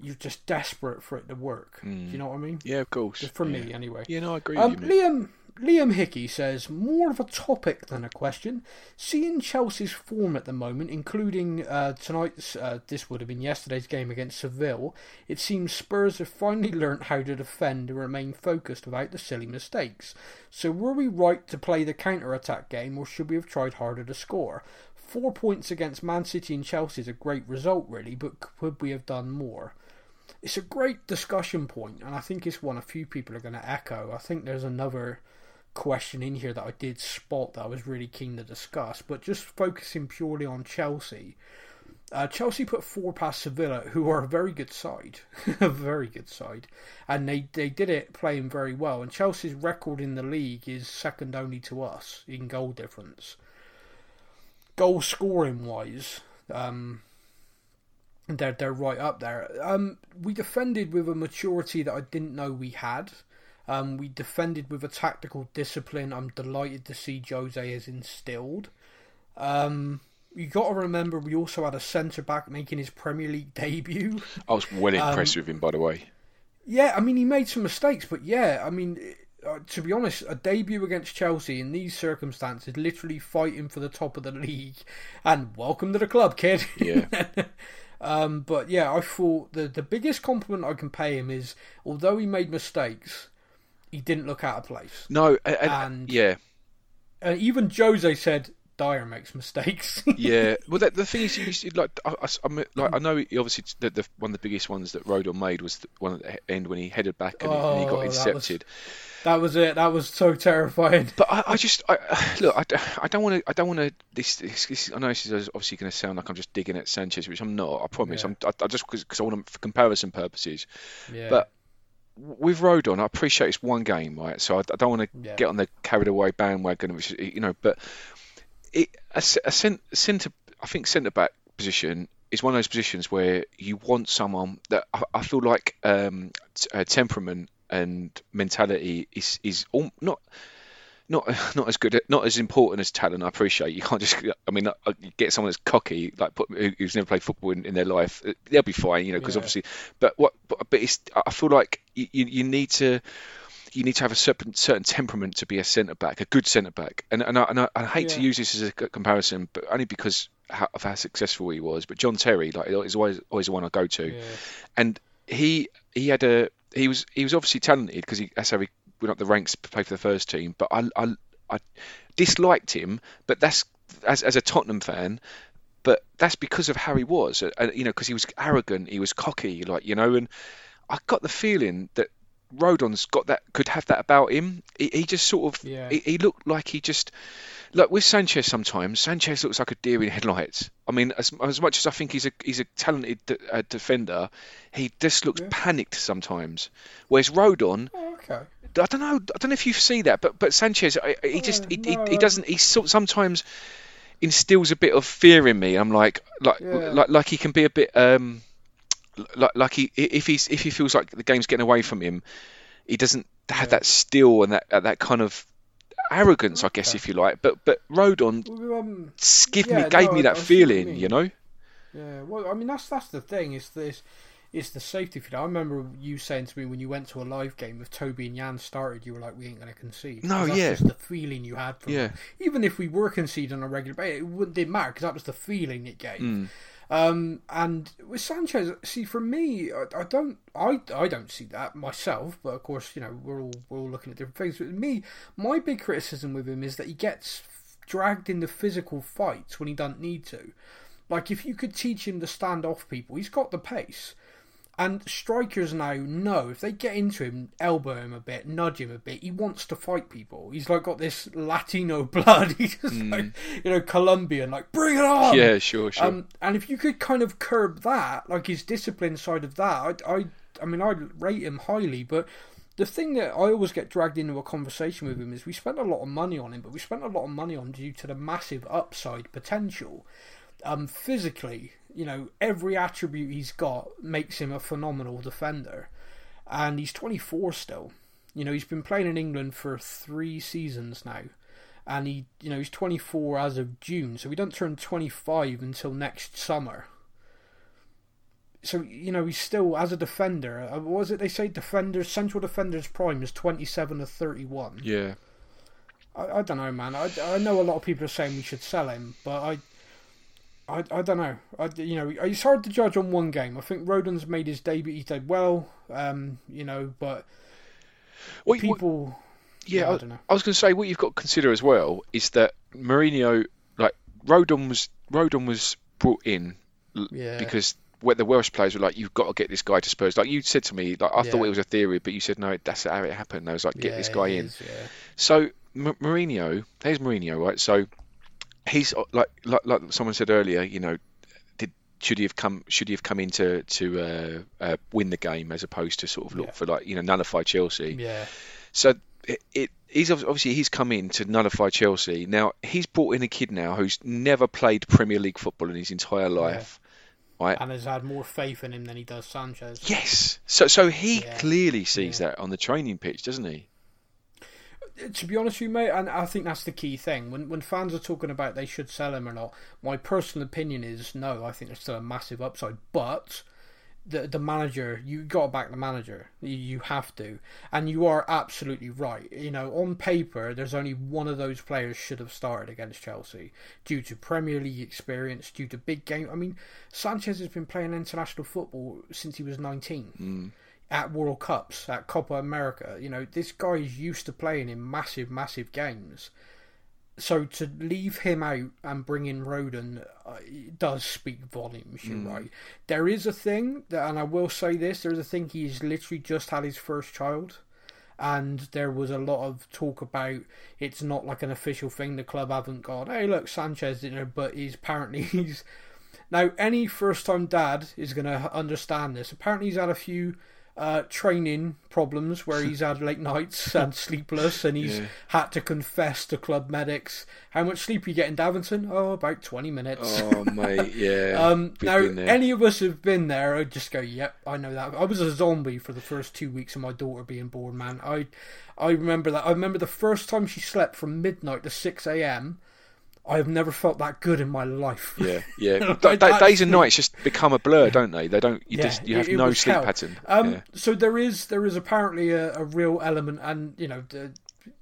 Speaker 2: you're just desperate for it to work. Do you know what I mean?
Speaker 3: Yeah. Of course.
Speaker 2: Just for
Speaker 3: yeah.
Speaker 2: me, anyway.
Speaker 3: Yeah. No, I agree
Speaker 2: Um,
Speaker 3: with you.
Speaker 2: Liam Liam Hickey says more of a topic than a question. Seeing Chelsea's form at the moment, including uh, tonight's, uh, this would have been yesterday's game against Seville, it seems Spurs have finally [laughs] learnt how to defend and remain focused without the silly mistakes. So were we right to play the counter attack game, or should we have tried harder to score? Four points against Man City and Chelsea is a great result, really, but could we have done more? it's a great discussion point, and I think it's one a few people are going to echo. I think there's another question in here that I did spot that I was really keen to discuss, but just focusing purely on Chelsea. Uh, Chelsea put four past Sevilla, who are a very good side, [laughs] a very good side, and they, they did it playing very well. And Chelsea's record in the league is second only to us in goal difference. Goal scoring wise, um, they're they're right up there. Um, we defended with a maturity that I didn't know we had. Um, we defended with a tactical discipline. I'm delighted to see Jose has instilled. Um, you got to remember we also had a centre back making his Premier League [laughs] debut.
Speaker 3: I was well
Speaker 2: um,
Speaker 3: impressed with him, by the way.
Speaker 2: Yeah, I mean he made some mistakes, but yeah, I mean uh, to be honest, a debut against Chelsea in these circumstances, literally fighting for the top of the league, and welcome to the club, kid.
Speaker 3: Yeah. [laughs]
Speaker 2: um, but yeah, I thought the the biggest compliment I can pay him is, although he made mistakes, he didn't look out of place.
Speaker 3: No, and, and- yeah,
Speaker 2: And even Jose said Dier makes mistakes. [laughs]
Speaker 3: yeah. Well, that, the thing is, you, like, I, I, like, I know he obviously the, the one of the biggest ones that Rodon made was the one at the end when he headed back and, he, and he
Speaker 2: Oh,
Speaker 3: got
Speaker 2: that was-
Speaker 3: intercepted.
Speaker 2: that was it. That was so terrifying.
Speaker 3: But I, I just, I, [sighs] look, I, don't want to, I don't want to. This, this, this, I know this is obviously going to sound like I'm just digging at Sanchez, which I'm not. I promise.
Speaker 2: Yeah.
Speaker 3: I'm, I, I just because I want to for comparison purposes.
Speaker 2: Yeah.
Speaker 3: But with Rodon, I appreciate it's one game, right? So I, I don't want to
Speaker 2: Yeah.
Speaker 3: get on the carried away bandwagon, which you know. But it, a, a cent, centre, I think centre back position is one of those positions where you want someone that I, I feel like um, t- uh, temperament and mentality is is all, not. Not, [laughs] not as good, not as important as talent. I appreciate you can't just. I mean, uh, you get someone that's cocky, like put, who's never played football in, in their life. uh, They'll be fine, you know, because
Speaker 2: Yeah.
Speaker 3: obviously. But what? But, but it's. I feel like you, you need to you need to have a certain certain temperament to be a centre back, a good centre back. And and I, and I, I hate to use this as a comparison, but only because how, of how successful he was. But John Terry, like, is always always the one I go to,
Speaker 2: Yeah.
Speaker 3: and he he had a he was he was obviously talented because he that's how he went up the ranks to play for the first team. But I I, I disliked him, but that's as as a Tottenham fan. but that's because of how he was, uh, uh, you know, because he was arrogant, he was cocky, like you know, and I got the feeling that Rodon's got that could have that about him. He, he just sort of
Speaker 2: Yeah.
Speaker 3: he, he looked like he just like with Sanchez sometimes. Sanchez looks like a deer in headlights. I mean, as, as much as I think he's a he's a talented de- uh, defender, he just looks
Speaker 2: Yeah.
Speaker 3: panicked sometimes. Whereas Rodon,
Speaker 2: Oh, okay.
Speaker 3: I don't know, I don't know if you see that, but but Sanchez, I- he just he, he,
Speaker 2: no,
Speaker 3: he
Speaker 2: I-
Speaker 3: doesn't. He sometimes instills a bit of fear in me. I'm like like
Speaker 2: Yeah.
Speaker 3: like like he can be a bit um like like he if he's if he feels like the game's getting away from him, he doesn't have
Speaker 2: Yeah.
Speaker 3: that still and that uh, that kind of arrogance, I guess, if you like. But but Rodon
Speaker 2: um,
Speaker 3: give me gave
Speaker 2: no,
Speaker 3: me that
Speaker 2: what you
Speaker 3: feeling, you know.
Speaker 2: Yeah, well, I mean that's that's the thing. It's this, it's the safety fit. I remember you saying to me when you went to a live game if Toby and Jan started, you were like, "We ain't going to concede."
Speaker 3: No,
Speaker 2: that's
Speaker 3: yeah.
Speaker 2: just the feeling you had from
Speaker 3: Yeah.
Speaker 2: them. Even if we were conceding on a regular basis, it wouldn't didn't matter because that was the feeling it gave.
Speaker 3: Mm.
Speaker 2: Um, and with Sanchez, see, for me, I, I don't, I, I don't see that myself. But of course, you know, we're all we're all looking at different things. But me, my big criticism with him is that he gets dragged into physical fights when he doesn't need to. Like if you could teach him to stand off people, he's got the pace. And strikers now know if they get into him, elbow him a bit, nudge him a bit, he wants to fight people. He's like got this Latino [laughs] blood. He's just like you know Colombian, like bring it on.
Speaker 3: Yeah, sure, sure.
Speaker 2: Um, and if you could kind of curb that, like his discipline side of that, I, I, I mean, I rate him highly. But the thing that I always get dragged into a conversation with him is we spent a lot of money on him, but we spent a lot of money on due to the massive upside potential. Um, physically, you know, every attribute he's got makes him a phenomenal defender, and he's 24 still. You know, he's been playing in England for three seasons now and he you know he's 24 as of June, so he don't turn 25 until next summer. So you know he's still as a defender. Uh, what was it they say? Defenders, central defenders prime is 27 to 31.
Speaker 3: yeah.
Speaker 2: I, I don't know, man. I, I know a lot of people are saying we should sell him, but I. I, I don't know. I, you know, it's hard to judge on one game. I think Rodon's made his debut. He did well, um, you know, but
Speaker 3: What, what,
Speaker 2: people.
Speaker 3: yeah,
Speaker 2: yeah, I
Speaker 3: I,
Speaker 2: don't know.
Speaker 3: I was going to say what you've got to consider as well is that Mourinho, like Rodon was Rodon was brought in
Speaker 2: Yeah.
Speaker 3: because where the Welsh players were like, you've got to get this guy to Spurs. Like you said to me, like I thought it was a theory, but you said no, that's how it happened. I was like, get
Speaker 2: Yeah,
Speaker 3: this guy in.
Speaker 2: is, yeah.
Speaker 3: So M- Mourinho, there's Mourinho, right? So he's uh, like, like like someone said earlier, you know, did should he have come should he have come in to to uh, uh, win the game as opposed to sort of look
Speaker 2: Yeah.
Speaker 3: for like you know nullify Chelsea?
Speaker 2: Yeah.
Speaker 3: So it, it he's obviously he's come in to nullify Chelsea. Now he's brought in a kid now who's never played Premier League football in his entire life. Right?
Speaker 2: and has had more faith in him than he does Sanchez.
Speaker 3: Yes. So so he
Speaker 2: Yeah.
Speaker 3: clearly sees
Speaker 2: Yeah.
Speaker 3: that on the training pitch, doesn't he?
Speaker 2: To be honest with you, mate, and I think that's the key thing. When when fans are talking about they should sell him or not, my personal opinion is no. I think there's still a massive upside, but the the manager, you got to back the manager. You, you have to, and you are absolutely right. You know, on paper, there's only one of those players should have started against Chelsea due to Premier League experience, due to big game. I mean, Sanchez has been playing international football since he was 19 hmm. At World Cups, at Copa America. You know, this guy is used to playing in massive, massive games. So to leave him out and bring in Rodon uh, does speak volumes. You're right. There is a thing that, and I will say this: there is a thing. He's literally just had his first child, and there was a lot of talk about it's not like an official thing. The club haven't got. hey, look, Sanchez, you know, but he's apparently [laughs] he's now, any first time dad is going to understand this. Apparently, he's had a few uh, training problems where he's had late nights [laughs] and sleepless, and he's
Speaker 3: Yeah.
Speaker 2: had to confess to club medics. How much sleep are you in Davinson? Oh, about 20 minutes.
Speaker 3: Oh mate, [laughs] yeah.
Speaker 2: Um, now, any of us have been there. I'd just go, "Yep, I know that." I was a zombie for the first two weeks of my daughter being born. Man, I, I remember that. I remember the first time she slept from midnight to six a.m. I have never felt that good in my life.
Speaker 3: Yeah, [laughs] yeah.
Speaker 2: Like,
Speaker 3: Da- da- days and nights just become a blur, don't they? They don't. You
Speaker 2: Yeah,
Speaker 3: just you have no sleep
Speaker 2: hell.
Speaker 3: pattern.
Speaker 2: Um,
Speaker 3: yeah.
Speaker 2: so there is there is apparently a, a real element, and you know, the,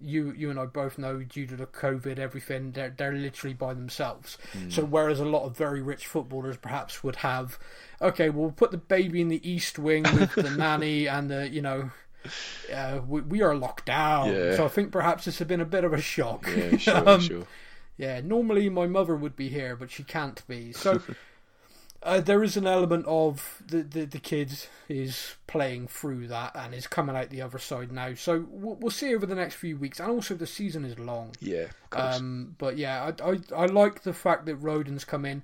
Speaker 2: you you and I both know due to the COVID, everything they're they're literally by themselves.
Speaker 3: Hmm.
Speaker 2: So whereas a lot of very rich footballers perhaps would have, okay, we'll put the baby in the east wing with the [laughs] nanny and the you know. Uh, we, we are locked down,
Speaker 3: Yeah.
Speaker 2: so I think perhaps this has been a bit of a shock.
Speaker 3: Yeah, sure, [laughs]
Speaker 2: Um,
Speaker 3: sure.
Speaker 2: Yeah, normally my mother would be here, but she can't be. So [laughs] uh, there is an element of the, the the kid is playing through that and is coming out the other side now. So we'll, we'll see over the next few weeks, and also the season is long.
Speaker 3: Yeah, of course.
Speaker 2: Um, but yeah, I, I I like the fact that Rodon's come in.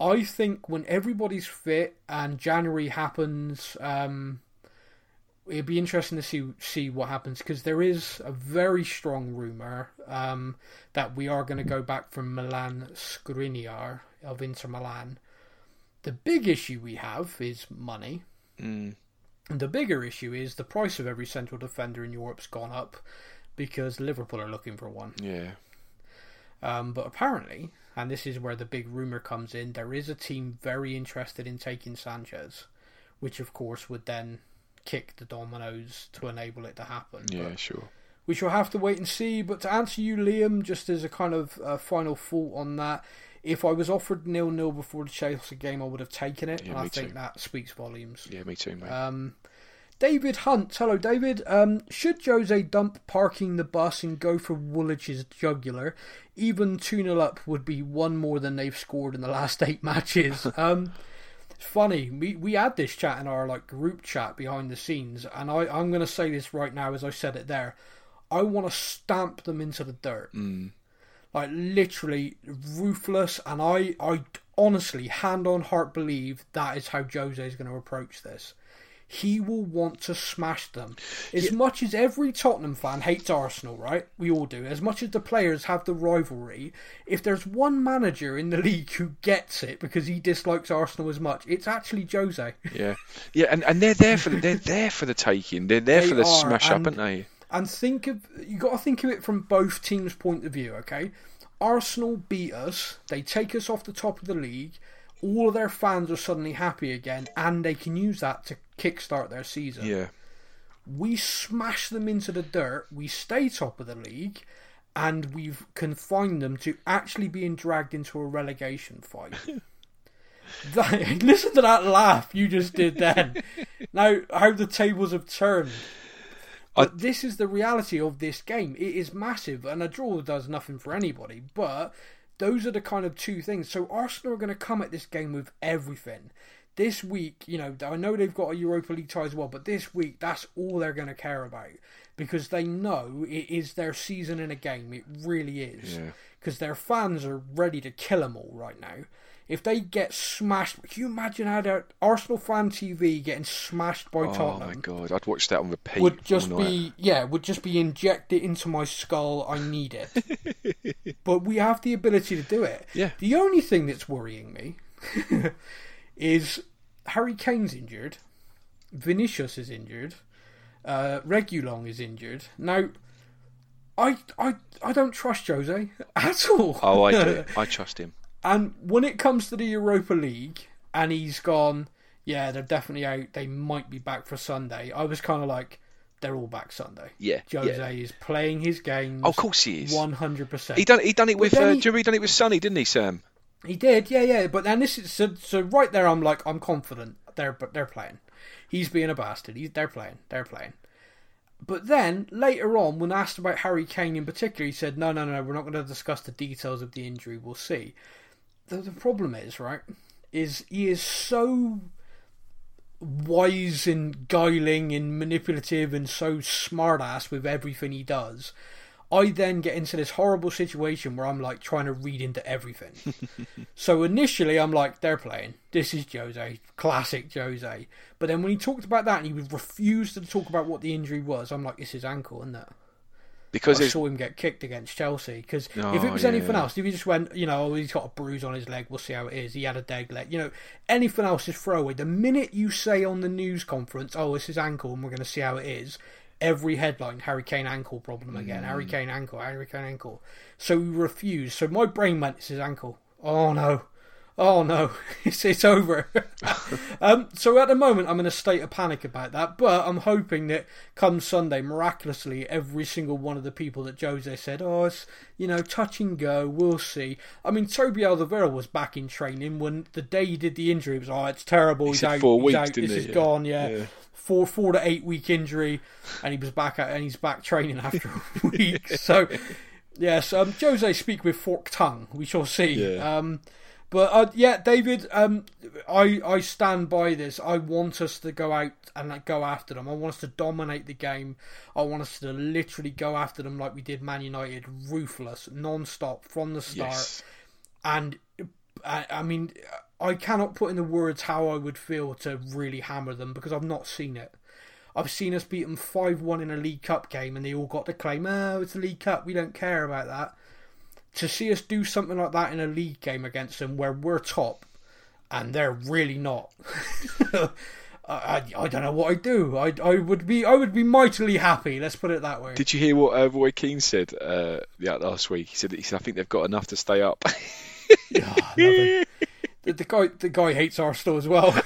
Speaker 2: I think when everybody's fit and January happens, um, it'd be interesting to see see what happens because there is a very strong rumor um, that we are going to go back from Milan Skriniar of Inter Milan. The big issue we have is money.
Speaker 3: Mm.
Speaker 2: And the bigger issue is the price of every central defender in Europe's gone up because Liverpool are looking for one.
Speaker 3: yeah.
Speaker 2: Um, but apparently, and this is where the big rumor comes in, there is a team very interested in taking Sanchez, which of course would then kick the dominoes to enable it to happen.
Speaker 3: Yeah,
Speaker 2: But
Speaker 3: sure.
Speaker 2: we shall have to wait and see. But to answer you, Liam, just as a kind of uh, final thought on that, if I was offered nil nil before the Chelsea game, I would have taken it,
Speaker 3: Yeah,
Speaker 2: and I think
Speaker 3: too.
Speaker 2: that speaks volumes.
Speaker 3: Yeah, me too, mate.
Speaker 2: Um, David Hunt, hello David. Um, should Jose dump parking the bus and go for Woolwich's jugular? Even 2 0 up would be one more than they've scored in the last eight matches. [laughs] Um, it's funny, we, we had this chat in our like group chat behind the scenes, and I, I'm going to say this right now as I said it there. I want to stamp them into the dirt.
Speaker 3: Mm.
Speaker 2: Like literally ruthless, and I, I honestly, hand on heart, believe that is how Jose is going to approach this. He will want to smash them. As much as every Tottenham fan hates Arsenal, right? We all do. As much as the players have the rivalry, if there's one manager in the [laughs] league who gets it because he dislikes Arsenal as much, it's actually Jose.
Speaker 3: Yeah, yeah, and, and they're there for the, they're there for the taking. They're there
Speaker 2: They
Speaker 3: for the
Speaker 2: are,
Speaker 3: smash up, aren't they?
Speaker 2: And think of you got to think of it from both teams' point of view. Okay, Arsenal beat us. They take us off the top of the league. All of their fans are suddenly happy again, and they can use that to kickstart their season.
Speaker 3: Yeah,
Speaker 2: We smash them into the dirt. We stay top of the league, and we've confined them to actually being dragged into a relegation fight. [laughs] That- [laughs] listen to that laugh you just did then. now, how the tables have turned. But this is the reality of this game. It is massive, and a draw does nothing for anybody. But those are the kind of two things. So Arsenal are going to come at this game with everything. This week, you know, I know they've got a Europa League tie as well, but this week, that's all they're going to care about because they know it is their season in a game. It really is.
Speaker 3: Yeah.
Speaker 2: Because their fans are ready to kill them all right now. If they get smashed, can you imagine how their Arsenal fan TV getting smashed by
Speaker 3: Oh
Speaker 2: Tottenham?
Speaker 3: Oh my god, I'd watch that on repeat.
Speaker 2: would just
Speaker 3: all night.
Speaker 2: be yeah would just be injected into my skull i need it [laughs] but we have the ability to do it
Speaker 3: Yeah.
Speaker 2: the only thing that's worrying me [laughs] is harry kane's injured vinicius is injured uh Reguilón is injured now I, I I don't trust Jose [laughs] at all.
Speaker 3: Oh, I do. I trust him.
Speaker 2: And when it comes to the Europa League, and he's gone, yeah, they're definitely out. They might be back for Sunday. I was kind of like, they're all back Sunday.
Speaker 3: Yeah,
Speaker 2: Jose
Speaker 3: yeah.
Speaker 2: is playing his games.
Speaker 3: Oh, of course he is.
Speaker 2: one hundred percent.
Speaker 3: He done he done it with. Uh,
Speaker 2: he-
Speaker 3: do you remember he done it with Sonny, didn't he, Sam?
Speaker 2: He did, yeah, yeah. But then this is so, so right there. I'm like, I'm confident. They're but they're playing. He's being a bastard. He's they're playing. They're playing. But then later on, when asked about Harry Kane in particular, he said, "No, no, no. We're not going to discuss the details of the injury. We'll see." The, the problem is, right, is he is so wise and guiling and manipulative and so smartass with everything he does. I then get into this horrible situation where I'm like trying to read into everything. [laughs] so initially, I'm like, they're playing. This is Jose, classic Jose. But then when he talked about that and he would refuse to talk about what the injury was, I'm like, it's his ankle, isn't it?
Speaker 3: Because
Speaker 2: I saw him get kicked against Chelsea. Because if
Speaker 3: Oh,
Speaker 2: it was
Speaker 3: yeah,
Speaker 2: anything
Speaker 3: yeah.
Speaker 2: else, if he just went, you know, oh, he's got a bruise on his leg, we'll see how it is. He had a dead leg. You know, anything else is throwaway. The minute you say on the news conference, oh, it's his ankle and we're going to see how it is, every headline, Harry Kane ankle problem again.
Speaker 3: Mm.
Speaker 2: Harry Kane ankle, Harry Kane ankle. So we refused. So my brain went, it's his ankle. Oh, no. Oh no, [laughs] it's it's over. [laughs] um, so at the moment, I'm in a state of panic about that. But I'm hoping that come Sunday, miraculously, every single one of the people that Jose said, "Oh, it's you know touch and go, we'll see." I mean, Toby Alderweireld was back in training when the day he did the injury. It was, "Oh, it's terrible. He's
Speaker 3: said
Speaker 2: out.
Speaker 3: four
Speaker 2: he's
Speaker 3: weeks,
Speaker 2: out. this
Speaker 3: he?
Speaker 2: is
Speaker 3: Yeah.
Speaker 2: gone." Yeah.
Speaker 3: Yeah.
Speaker 2: Four, four to eight week injury, and he was back out, and he's back training [laughs] after a week. So, Yes, um, Jose speak with forked tongue. We shall see.
Speaker 3: Yeah.
Speaker 2: Um, but uh, yeah, David, um, I I stand by this. I want us to go out and like, go after them. I want us to dominate the game. I want us to literally go after them like we did Man United, ruthless, non-stop from the start.
Speaker 3: Yes.
Speaker 2: And I, I mean, I cannot put in the words how I would feel to really hammer them because I've not seen it. I've seen us beat them 5 1 in a League Cup game and they all got to claim, oh, it's a League Cup, we don't care about that. To see us do something like that in a league game against them where we're top and they're really not. [laughs] I, I, I don't know what I'd do. I, I would be I would be mightily happy. Let's put it that way.
Speaker 3: Did you hear what uh, Roy Keane said uh, yeah, last week? He said that he said I think they've got enough to stay up. [laughs]
Speaker 2: Yeah, the, the guy the guy hates Arsenal as well. [laughs]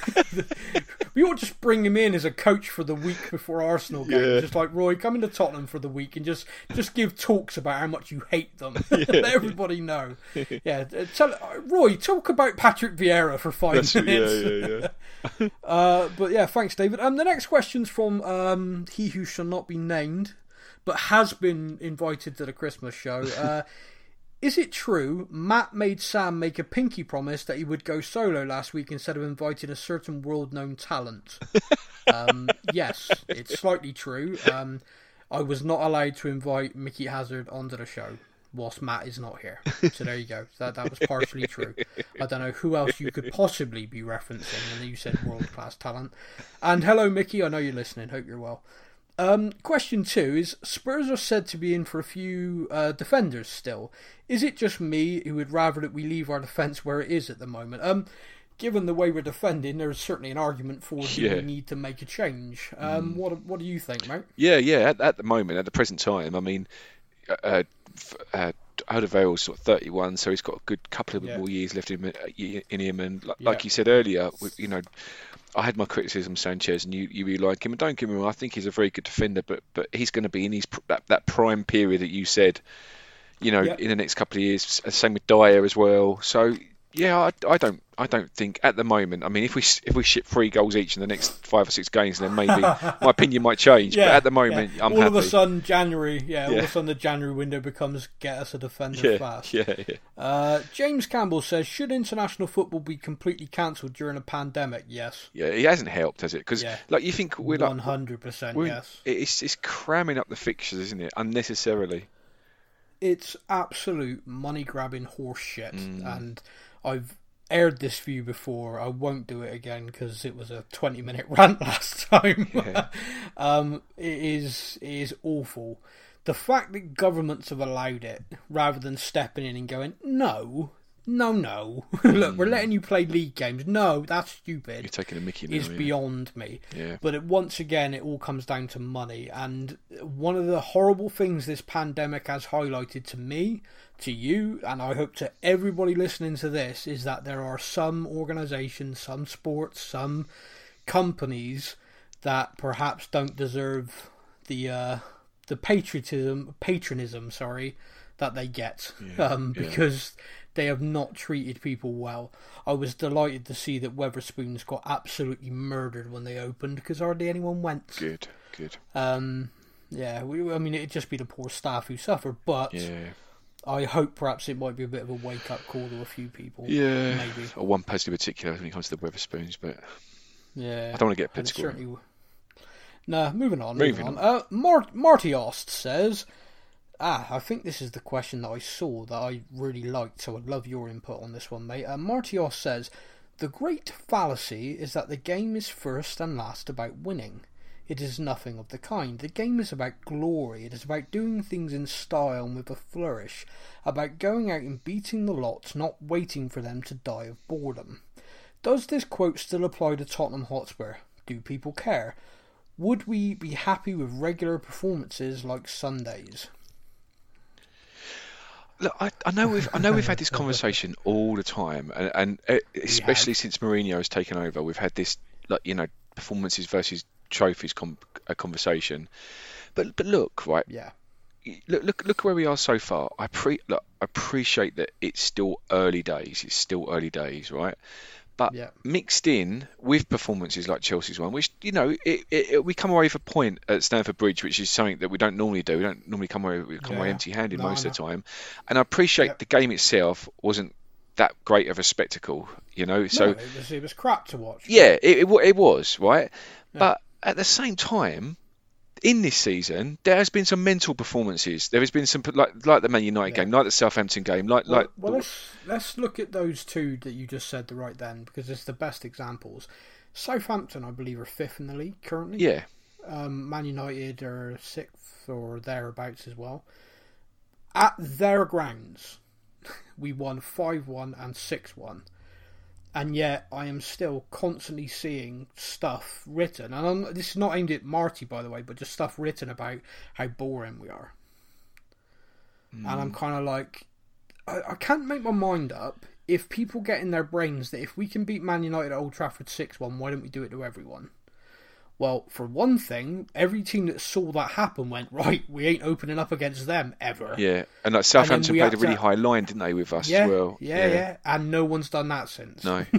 Speaker 2: we ought to just bring him in as a coach for the week before Arsenal game.
Speaker 3: Yeah.
Speaker 2: Just like Roy, come into Tottenham for the week and just just give talks about how much you hate them. [laughs] Let everybody know. [laughs] Yeah, uh, tell uh, Roy talk about Patrick Vieira for five
Speaker 3: That's, yeah,
Speaker 2: minutes.
Speaker 3: yeah, yeah. [laughs]
Speaker 2: Uh, but yeah, thanks, David. Um, the next question's from um, he who shall not be named, but has been invited to the Christmas show. Uh, is it true Matt made Sam make a pinky promise that he would go solo last week instead of inviting a certain world-known talent? [laughs] um, yes, it's slightly true. Um, I was not allowed to invite Mickey Hazard onto the show whilst Matt is not here. So there you go. That that was partially true. I don't know who else you could possibly be referencing, and you said world class talent. And hello, Mickey. I know you're listening. Hope you're well. Um, question two is Spurs are said to be in for a few uh, defenders still. Is it just me who would rather that we leave our defence where it is at the moment? Um, given the way we're defending, there's certainly an argument for
Speaker 3: Yeah.
Speaker 2: we need to make a change. Um, what what do you think, mate?
Speaker 3: Yeah, yeah. At, at the moment, at the present time, I mean, uh, uh, Odegaard's sort of 31, so he's got a good couple of
Speaker 2: Yeah.
Speaker 3: more years left in, uh, him- in him. And like,
Speaker 2: Yeah.
Speaker 3: like you said earlier, you know, I had my criticism Sanchez, and you, you really like him. And don't get me wrong, I think he's a very good defender, but but he's going to be in his that, that prime period that you said, you know,
Speaker 2: Yeah.
Speaker 3: in the next couple of years. Same with Dier as well. So yeah, I, I don't I don't think at the moment. I mean, if we if we ship three goals each in the next five or six games, then maybe [laughs] my opinion might change. but at the moment,
Speaker 2: yeah.
Speaker 3: I'm
Speaker 2: all
Speaker 3: happy.
Speaker 2: of a sudden January, yeah, all of a sudden the January window becomes get us a defender
Speaker 3: yeah,
Speaker 2: fast.
Speaker 3: yeah, yeah.
Speaker 2: Uh, James Campbell says, should international football be completely cancelled during a pandemic? Yes,
Speaker 3: Yeah, it hasn't helped, has it? Because
Speaker 2: Yeah.
Speaker 3: like you think we're like
Speaker 2: hundred percent. Yes,
Speaker 3: it's it's cramming up the fixtures, isn't it? Unnecessarily.
Speaker 2: it's absolute money grabbing horse shit,
Speaker 3: Mm.
Speaker 2: and I've aired this view before. I won't do it again because it was a twenty minute [laughs] rant last time. [laughs]
Speaker 3: Yeah.
Speaker 2: um, it is it is awful. The fact that governments have allowed it rather than stepping in and going, no, no, no, [laughs] look, we're letting you play league games. No, that's stupid.
Speaker 3: You're taking a Mickey now.
Speaker 2: is
Speaker 3: yeah.
Speaker 2: beyond me.
Speaker 3: Yeah.
Speaker 2: But it, once again, it all comes down to money. And one of the horrible things this pandemic has highlighted to me, to you, and I hope to everybody listening to this, is that there are some organisations, some sports, some companies that perhaps don't deserve the uh, the patriotism, patronism, sorry, that they get, um,
Speaker 3: yeah.
Speaker 2: because they have not treated people well. I was delighted to see that Wetherspoons got absolutely murdered when they opened because hardly anyone went.
Speaker 3: Good, good.
Speaker 2: Um, yeah, we, I mean it'd just be the poor staff who suffer, but
Speaker 3: Yeah,
Speaker 2: I hope perhaps it might be a bit of a wake up call to a few people.
Speaker 3: yeah.
Speaker 2: maybe.
Speaker 3: Or one person in particular when it comes to the Wetherspoons, but
Speaker 2: Yeah,
Speaker 3: I don't want to get political.
Speaker 2: certainly. Nah, moving on. Moving,
Speaker 3: Moving
Speaker 2: on. Uh, Mar- Marty Ost says, "Ah, I think this is the question that I saw that I really liked. So I'd love your input on this one, mate." Uh, Marty Ost says, "The great fallacy is that the game is first and last about winning. It is nothing of the kind. The game is about glory. It is about doing things in style and with a flourish, about going out and beating the lot, not waiting for them to die of boredom." Does this quote still apply to Tottenham Hotspur? Do people care? Would we be happy with regular performances like Sundays?
Speaker 3: Look, I, I know we've I know we've had this conversation [laughs] all the time, and, and uh, especially since Mourinho has taken over, we've had this like you know performances versus trophies com- a conversation. But but look, right,
Speaker 2: Yeah.
Speaker 3: look look look where we are so far. I pre look, I appreciate that it's still early days. It's still early days, right? But
Speaker 2: Yeah.
Speaker 3: mixed in with performances like Chelsea's one, which you know, it, it, we come away with a point at Stamford Bridge, which is something that we don't normally do. We don't normally come away we come away empty-handed
Speaker 2: No,
Speaker 3: most of the time. And I appreciate
Speaker 2: Yep.
Speaker 3: the game itself wasn't that great of a spectacle, you know. So
Speaker 2: no, it was it was crap to watch.
Speaker 3: yeah, it, it, it was right, but at the same time, in this season, there has been some mental performances. There has been some like like the Man United
Speaker 2: Yeah.
Speaker 3: game, like the Southampton game, like
Speaker 2: Well,
Speaker 3: like
Speaker 2: well let's let's look at those two that you just said the right then because it's the best examples. Southampton, I believe, are fifth in the league currently.
Speaker 3: yeah,
Speaker 2: Um, Man United are sixth or thereabouts as well. At their grounds, [laughs] we won five one and six one, and yet I am still constantly seeing stuff written, and I'm, this is not aimed at Marty, by the way, but just stuff written about how boring we are. And I'm hmm. kind of like, I, I can't make my mind up. If people get in their brains that if we can beat Man United at Old Trafford 6 1, why don't we do it to everyone? Well, for one thing, every team that saw that happen went, right, we ain't opening up against them ever.
Speaker 3: yeah, and like Southampton
Speaker 2: we
Speaker 3: played a really
Speaker 2: to-
Speaker 3: high line, didn't they, with us
Speaker 2: yeah,
Speaker 3: as well?
Speaker 2: yeah, yeah, And no one's done that since.
Speaker 3: No, [laughs]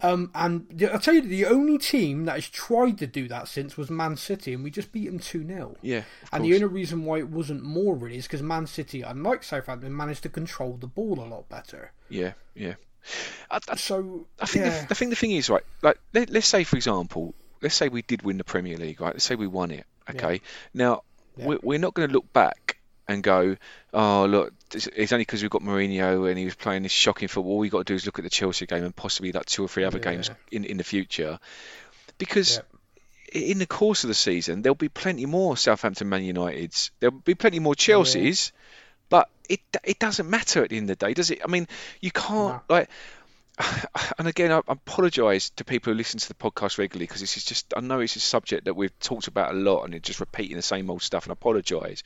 Speaker 2: Um, and I'll tell you, the only team that has tried to do that since was Man City, and we just beat them 2 0.
Speaker 3: yeah,
Speaker 2: And the only reason why it wasn't more really is because Man City, unlike Southampton, managed to control the ball a lot better.
Speaker 3: yeah, yeah. I, I,
Speaker 2: So,
Speaker 3: I think
Speaker 2: yeah.
Speaker 3: the, I think the thing is right. Like let, let's say for example, let's say we did win the Premier League, right? Let's say we won it. Okay. Now
Speaker 2: Yeah.
Speaker 3: we're, we're not going to look back and go, oh look, it's only because we've got Mourinho and he was playing this shocking football. All we got to do is look at the Chelsea game and possibly like two or three other
Speaker 2: Yeah.
Speaker 3: games in in the future, because.
Speaker 2: Yeah.
Speaker 3: In the course of the season, there'll be plenty more Southampton, Man Uniteds. There'll be plenty more Chelseas, but it it doesn't matter at the end of the day, does it? I mean, you can't like. [sighs] And again, I, apologise to people who listen to the podcast regularly because this is just I know it's a subject that we've talked about a lot and it's just repeating the same old stuff. And I apologise,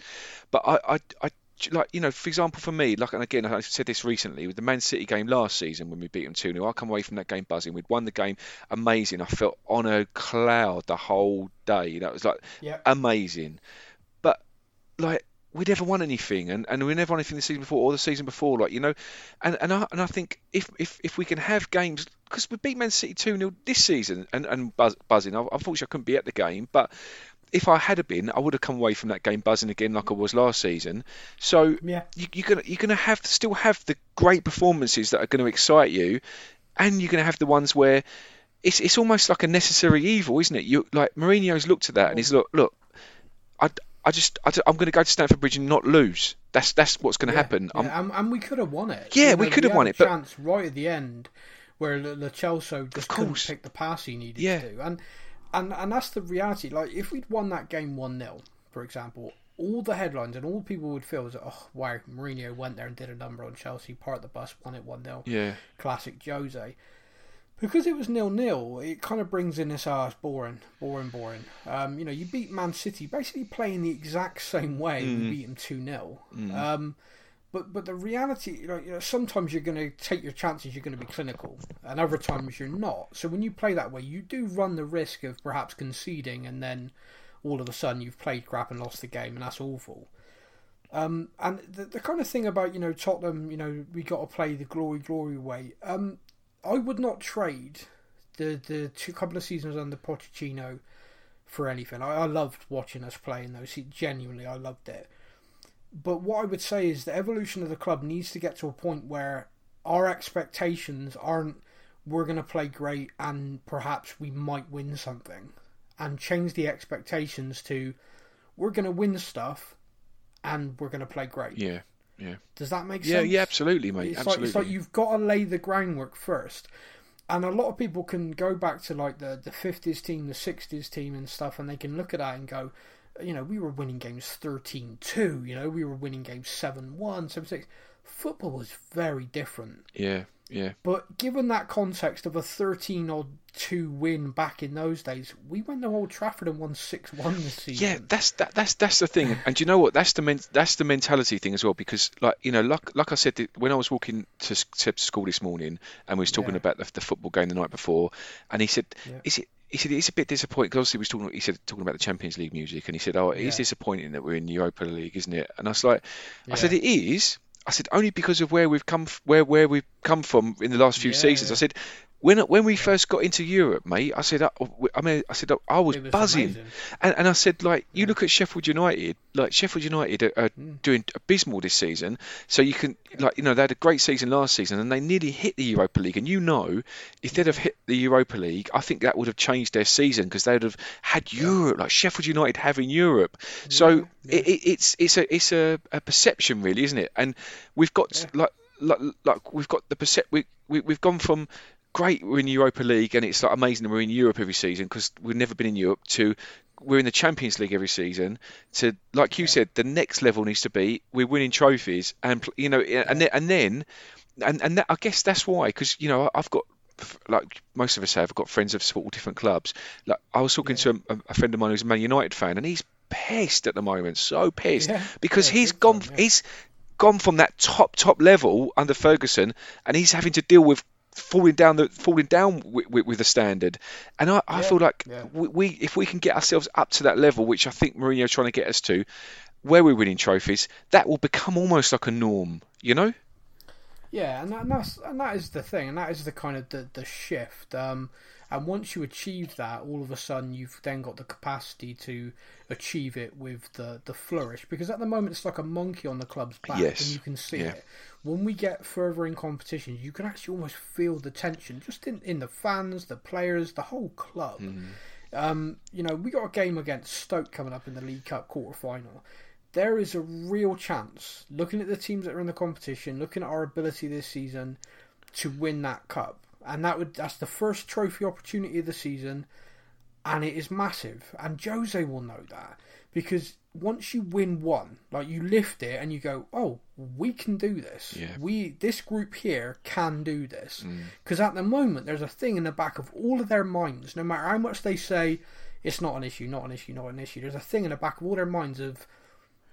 Speaker 3: but I, I, I like you know, for example, for me, like and again, I said this recently with the Man City game last season when we beat them two 0 I come away from that game buzzing. We'd won the game, amazing. I felt on a cloud the whole day. That was like
Speaker 2: Yeah.
Speaker 3: amazing. But like we never won anything, and, and we never won anything the season before or the season before. Like you know, and and I and I think if if, if we can have games because we beat Man City two 0 this season and and buzz, buzzing. I, unfortunately, I couldn't be at the game, but. If I had been, I would have come away from that game buzzing again like I was last season. So
Speaker 2: Yeah.
Speaker 3: you, you're gonna you're gonna have still have the great performances that are going to excite you, and you're going to have the ones where it's it's almost like a necessary evil, isn't it? You like Mourinho's looked at that and he's look look, I, I just I, am going to go to Stamford Bridge and not lose. That's that's what's going to happen. I'm-
Speaker 2: Yeah, and, and we could have won it.
Speaker 3: Yeah, we could have won it, but-
Speaker 2: chance right at the end where Celso just couldn't pick the pass he needed
Speaker 3: Yeah.
Speaker 2: to, and and and that's the reality. Like if we'd won that game one 0 for example, all the headlines and all people would feel is, oh wow, Mourinho went there and did a number on Chelsea, parked the bus, won it one 0
Speaker 3: yeah,
Speaker 2: classic Jose. Because it was nil nil, it kind of brings in this ah, boring, boring, boring. Um, you know, you beat Man City basically playing the exact same way. We beat them two 0 Um, but but the reality, you know, you know, sometimes you're going to take your chances. You're going to be clinical, and other times you're not. So when you play that way, you do run the risk of perhaps conceding, and then all of a sudden you've played crap and lost the game, and that's awful. Um, and the, the kind of thing about you know Tottenham, you know we got to play the glory glory way. Um, I would not trade the the two couple of seasons under Pochettino for anything. I, I loved watching us play in those. Genuinely, I loved it. But what I would say is the evolution of the club needs to get to a point where our expectations aren't we're going to play great and perhaps we might win something, and change the expectations to we're going to win stuff and we're going to play great.
Speaker 3: yeah, yeah,
Speaker 2: Does that make
Speaker 3: yeah,
Speaker 2: sense?
Speaker 3: yeah. Absolutely, mate.
Speaker 2: It's like,
Speaker 3: absolutely.
Speaker 2: it's like you've got to lay the groundwork first. And a lot of people can go back to like the, the 50s team, the 60s team and stuff, and they can look at that and go, you know, we were winning games 13 2, you know, we were winning games 7 1, 7 6. Football was very different.
Speaker 3: yeah, yeah.
Speaker 2: But given that context of a 13 odd 2 win back in those days, we went to Old Trafford and won 6 1 this season.
Speaker 3: Yeah, that's that, that's that's the thing, and you know what? That's the men, that's the mentality thing as well. Because like you know, like like I said, when I was walking to, to school this morning, and we was talking
Speaker 2: Yeah.
Speaker 3: about the, the football game the night before, and he said,
Speaker 2: Yeah.
Speaker 3: "Is it?" He said it's a bit disappointing because obviously he was talking. He said talking about the Champions League music, and he said, "Oh, it is
Speaker 2: Yeah.
Speaker 3: disappointing that we're in the Europa League, isn't it?" And I was like, "I said it is." I said only because of where we've come, f- where where we've come from in the last few
Speaker 2: Yeah,
Speaker 3: seasons. I said when when we first got into Europe, mate, I said, I, I mean, I said I was,
Speaker 2: was
Speaker 3: buzzing, and, and I said, like, you look at Sheffield United, like Sheffield United are, are
Speaker 2: Mm.
Speaker 3: doing abysmal this season. So you can, like, you know, they had a great season last season, and they nearly hit the Europa League. And you know, if they'd have hit the Europa League, I think that would have changed their season because they'd have had Europe, like Sheffield United having Europe. So It, it, it's it's a it's a, a perception, really, isn't it? And we've got like like like we've got the percep we, we we've gone from great we're in Europa League and it's like amazing that we're in Europe every season because we've never been in Europe to we're in the Champions League every season to like you said the next level needs to be we're winning trophies and you know and then, and then and and that, I guess that's why because you know I've got like most of us have got friends of support all different clubs. Like I was talking to a, a friend of mine who's a Man United fan and he's pissed at the moment so pissed
Speaker 2: Yeah,
Speaker 3: because
Speaker 2: yeah,
Speaker 3: he's gone
Speaker 2: yeah.
Speaker 3: he's gone from that top top level under Ferguson and he's having to deal with falling down the falling down with, with, with the standard and I, I
Speaker 2: Yeah,
Speaker 3: feel like
Speaker 2: yeah.
Speaker 3: we, we if we can get ourselves up to that level which I think Mourinho's trying to get us to where we're winning trophies that will become almost like a norm you know
Speaker 2: Yeah, and, that, and that's and that is the thing, and that is the kind of the, the shift. Um, and once you achieve that, all of a sudden you've then got the capacity to achieve it with the the flourish. Because at the moment it's like a monkey on the club's back,
Speaker 3: Yes,
Speaker 2: and you can see
Speaker 3: yeah.
Speaker 2: it. When we get further in competitions, you can actually almost feel the tension, just in in the fans, the players, the whole club. Um, you know, we got a game against Stoke coming up in the League Cup quarter final. There is a real chance, looking at the teams that are in the competition, looking at our ability this season to win that cup. And that would that's the first trophy opportunity of the season and it is massive. And Jose will know that. Because once you win one, like you lift it and you go, Oh, we can do this.
Speaker 3: Yeah.
Speaker 2: We this group here can do this. Mm. Because at the moment there's a thing in the back of all of their minds, no matter how much they say it's not an issue, not an issue, not an issue. There's a thing in the back of all their minds of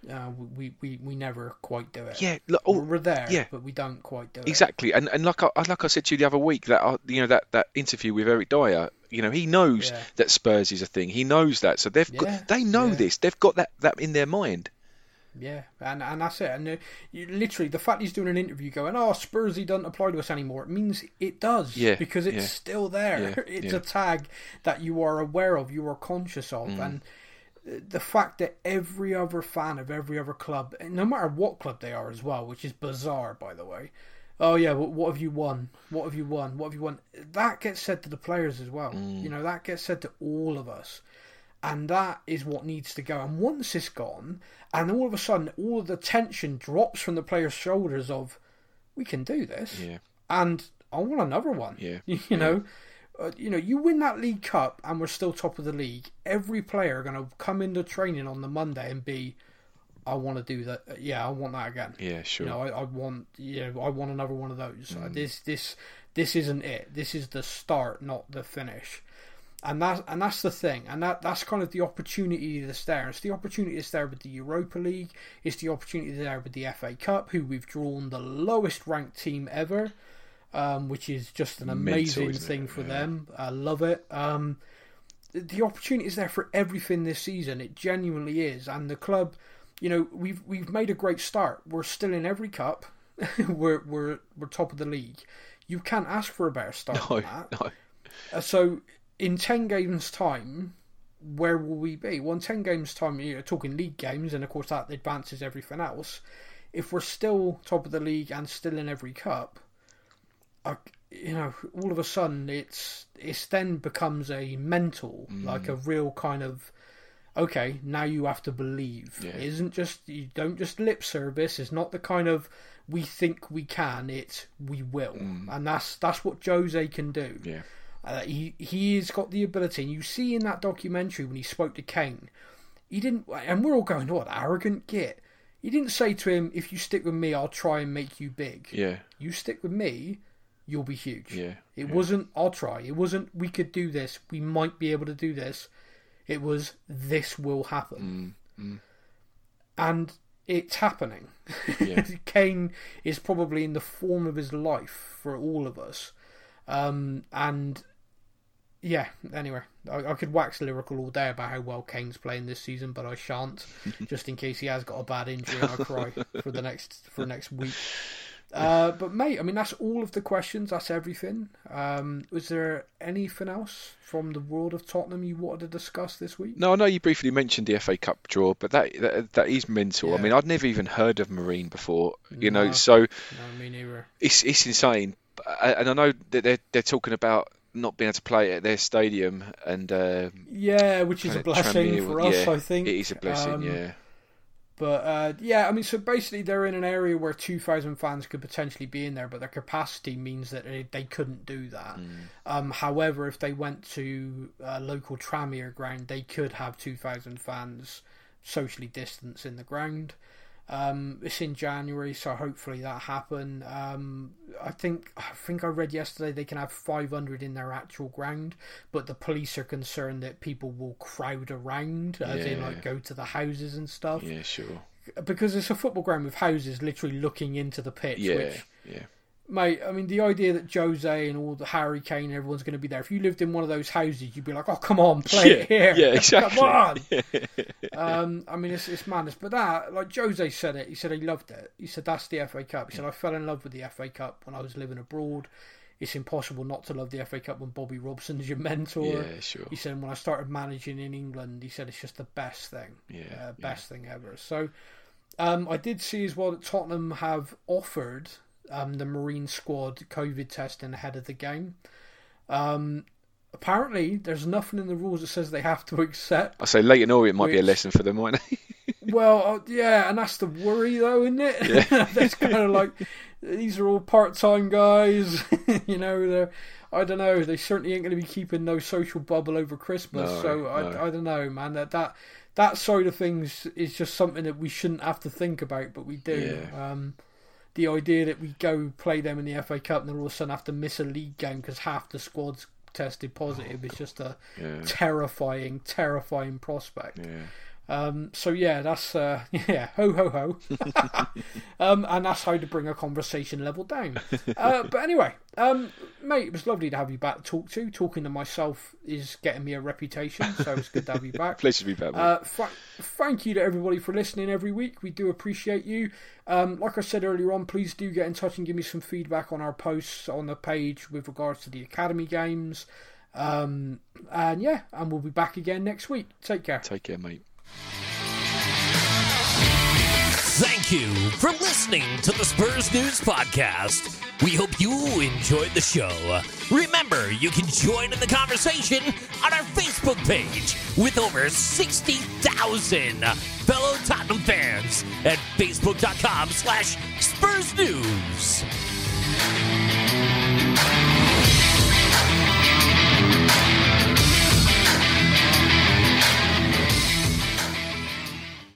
Speaker 2: uh, we, we we never quite do it.
Speaker 3: yeah look, oh,
Speaker 2: we're there,
Speaker 3: yeah.
Speaker 2: but we don't quite do it.
Speaker 3: Exactly, and and like I like I said to you the other week that I, you know that that interview with Eric Dier, you know he knows
Speaker 2: Yeah.
Speaker 3: that Spurs is a thing. He knows that, so they've
Speaker 2: Yeah,
Speaker 3: got they know this. They've got that that in their mind.
Speaker 2: Yeah, and and that's it. And uh, you, literally, the fact he's doing an interview going, "Oh, Spursy doesn't apply to us anymore," it means it does.
Speaker 3: Yeah,
Speaker 2: because it's
Speaker 3: yeah.
Speaker 2: still there.
Speaker 3: Yeah, [laughs]
Speaker 2: it's a tag that you are aware of, you are conscious of,
Speaker 3: Mm.
Speaker 2: and uh, the fact that every other fan of every other club, no matter what club they are as well, which is bizarre, by the way. Oh yeah, what, have you won? What have you won? What have you won? That gets said to the players as well.
Speaker 3: Mm.
Speaker 2: You know, that gets said to all of us and that is what needs to go. And once it's gone, and all of a sudden, all of the tension drops from the players' shoulders of, we can do this,
Speaker 3: Yeah.
Speaker 2: and I want another one.
Speaker 3: Yeah. [laughs]
Speaker 2: you know, uh, you know, you win that League Cup, and we're still top of the league. Every player are going to come into training on the Monday and be, I want to do that. Yeah, I want that again.
Speaker 3: Yeah, sure. Mm.
Speaker 2: You know, I, I want, you know, I want another one of those. Uh, This, this, this isn't it. This is the start, not the finish. And that, and that's the thing, and that, that's kind of the opportunity that's there. It's the opportunity that's there with the Europa League. It's the opportunity there with the FA Cup, who we've drawn the lowest ranked team ever, um, which is just an amazing
Speaker 3: it?
Speaker 2: thing for
Speaker 3: Yeah.
Speaker 2: them. I love it. Um, the- the opportunity is there for everything this season. It genuinely is, and the club, you know, we've we've made a great start. We're still in every cup. [laughs] we're we're we're top of the league. You can't ask for a better start
Speaker 3: No,
Speaker 2: than that.
Speaker 3: no.
Speaker 2: Uh, so in ten games' time, where will we be? Well, in ten games' time, you're talking league games, and of course that advances everything else. If we're still top of the league and still in every cup, I, you know, all of a sudden it's it's then becomes a mental, like a real kind of. Okay, now you have to believe.
Speaker 3: Yeah.
Speaker 2: It isn't just you don't just lip service. It's not the kind of we think we can. It's we will, and that's that's what Jose can do.
Speaker 3: Yeah.
Speaker 2: Uh, he he's got the ability. And you see in that documentary when he spoke to Kane, he didn't. And we're all going, "What arrogant git." He didn't say to him, "If you stick with me, I'll try and make you big."
Speaker 3: Yeah.
Speaker 2: You stick with me, you'll be huge.
Speaker 3: Yeah,
Speaker 2: It wasn't. I'll try. It wasn't. We could do this. We might be able to do this. It was. This will happen. And it's happening.
Speaker 3: Yeah. [laughs]
Speaker 2: Kane is probably in the form of his life for all of us. Um, and yeah, anyway, I, I could wax lyrical all day about how well Kane's playing this season, but I shan't, [laughs] just in case he has got a bad injury and I cry for the next for the next week. [laughs] Uh, but mate, I mean that's all of the questions. That's everything. Um, was there anything else from the world of Tottenham you wanted to discuss this week?
Speaker 3: No, I know you briefly mentioned the FA Cup draw, but that that, that is mental. I mean, I'd never even heard of Marine before. You know, so
Speaker 2: No, me neither.
Speaker 3: it's it's insane. And I know that they're they're talking about not being able to play at their stadium and uh,
Speaker 2: Yeah, which is a blessing for us,
Speaker 3: yeah,
Speaker 2: I think.
Speaker 3: it is a blessing.
Speaker 2: Um,
Speaker 3: yeah,
Speaker 2: But uh, yeah, I mean, so basically they're in an area where 2,000 fans could potentially be in there, but their capacity means that they, they couldn't do that.
Speaker 3: Mm.
Speaker 2: Um, however, if they went to a local Tranmere ground, they could have 2,000 fans socially distanced in the ground. Um, it's in January, so hopefully that happen. Um, I think I think I read yesterday they can have 500 in their actual ground, but the police are concerned that people will crowd around, as in like go to the houses and stuff
Speaker 3: yeah, sure.
Speaker 2: because it's a football ground with houses literally looking into the pitch.
Speaker 3: Yeah,
Speaker 2: Which,
Speaker 3: yeah,
Speaker 2: mate, I mean, the idea that Jose and all the Harry Kane, everyone's going to be there. If you lived in one of those houses, you'd be like, "Oh, come on, play
Speaker 3: yeah,
Speaker 2: it here,
Speaker 3: yeah, [laughs] exactly.
Speaker 2: come on." [laughs] um, I mean, it's, it's madness. But that, like Jose said it, he said he loved it. He said that's the FA Cup. He said I fell in love with the FA Cup when I was living abroad. It's impossible not to love the FA Cup when Bobby Robson's your [laughs] mentor.
Speaker 3: Yeah, sure.
Speaker 2: He said when I started managing in England, he said it's just the best thing,
Speaker 3: Yeah,
Speaker 2: uh, best thing ever. So um, I did see as well that Tottenham have offered um, the Marine squad COVID testing ahead of the game. Um, apparently, there's nothing in the rules that says they have to accept.
Speaker 3: I say late Leyton Orient might be a lesson for them, mightn't it? [laughs]
Speaker 2: Well, uh, yeah, and that's the worry, though, isn't it? [laughs] that's kind of like these are all part-time guys. [laughs] you know, they're I don't know. They certainly ain't going to be keeping no social bubble over Christmas.
Speaker 3: No,
Speaker 2: so I,
Speaker 3: no.
Speaker 2: I don't know, man. That that that side of things is just something that we shouldn't have to think about, but we do. Um, the idea that we go play them in the FA Cup and then all of a sudden have to miss a league game because half the squad's tested positive is oh, just a
Speaker 3: Yeah.
Speaker 2: terrifying, terrifying prospect.
Speaker 3: Yeah.
Speaker 2: Um, so yeah, that's uh, [laughs] yeah, ho ho ho, [laughs] um, and that's how to bring a conversation level down. Uh, [laughs] but anyway, um, mate, it was lovely to have you back to talk to. Talking to myself is getting me a reputation, so it's good to have you back.
Speaker 3: Pleasure to be back.
Speaker 2: Uh, th- thank you to everybody for listening every week. We do appreciate you. Um, like I said earlier on, please do get in touch and give me some feedback on our posts on the page with regards to the Academy games. Um, and yeah, and we'll be back again next week. Take care.
Speaker 3: Take care, mate.
Speaker 1: Thank you for listening to the Spurs News Podcast. We hope you enjoyed the show. Remember, you can join in the conversation on our Facebook page with over 60,000 fellow Tottenham fans at facebook.com slash Spurs News.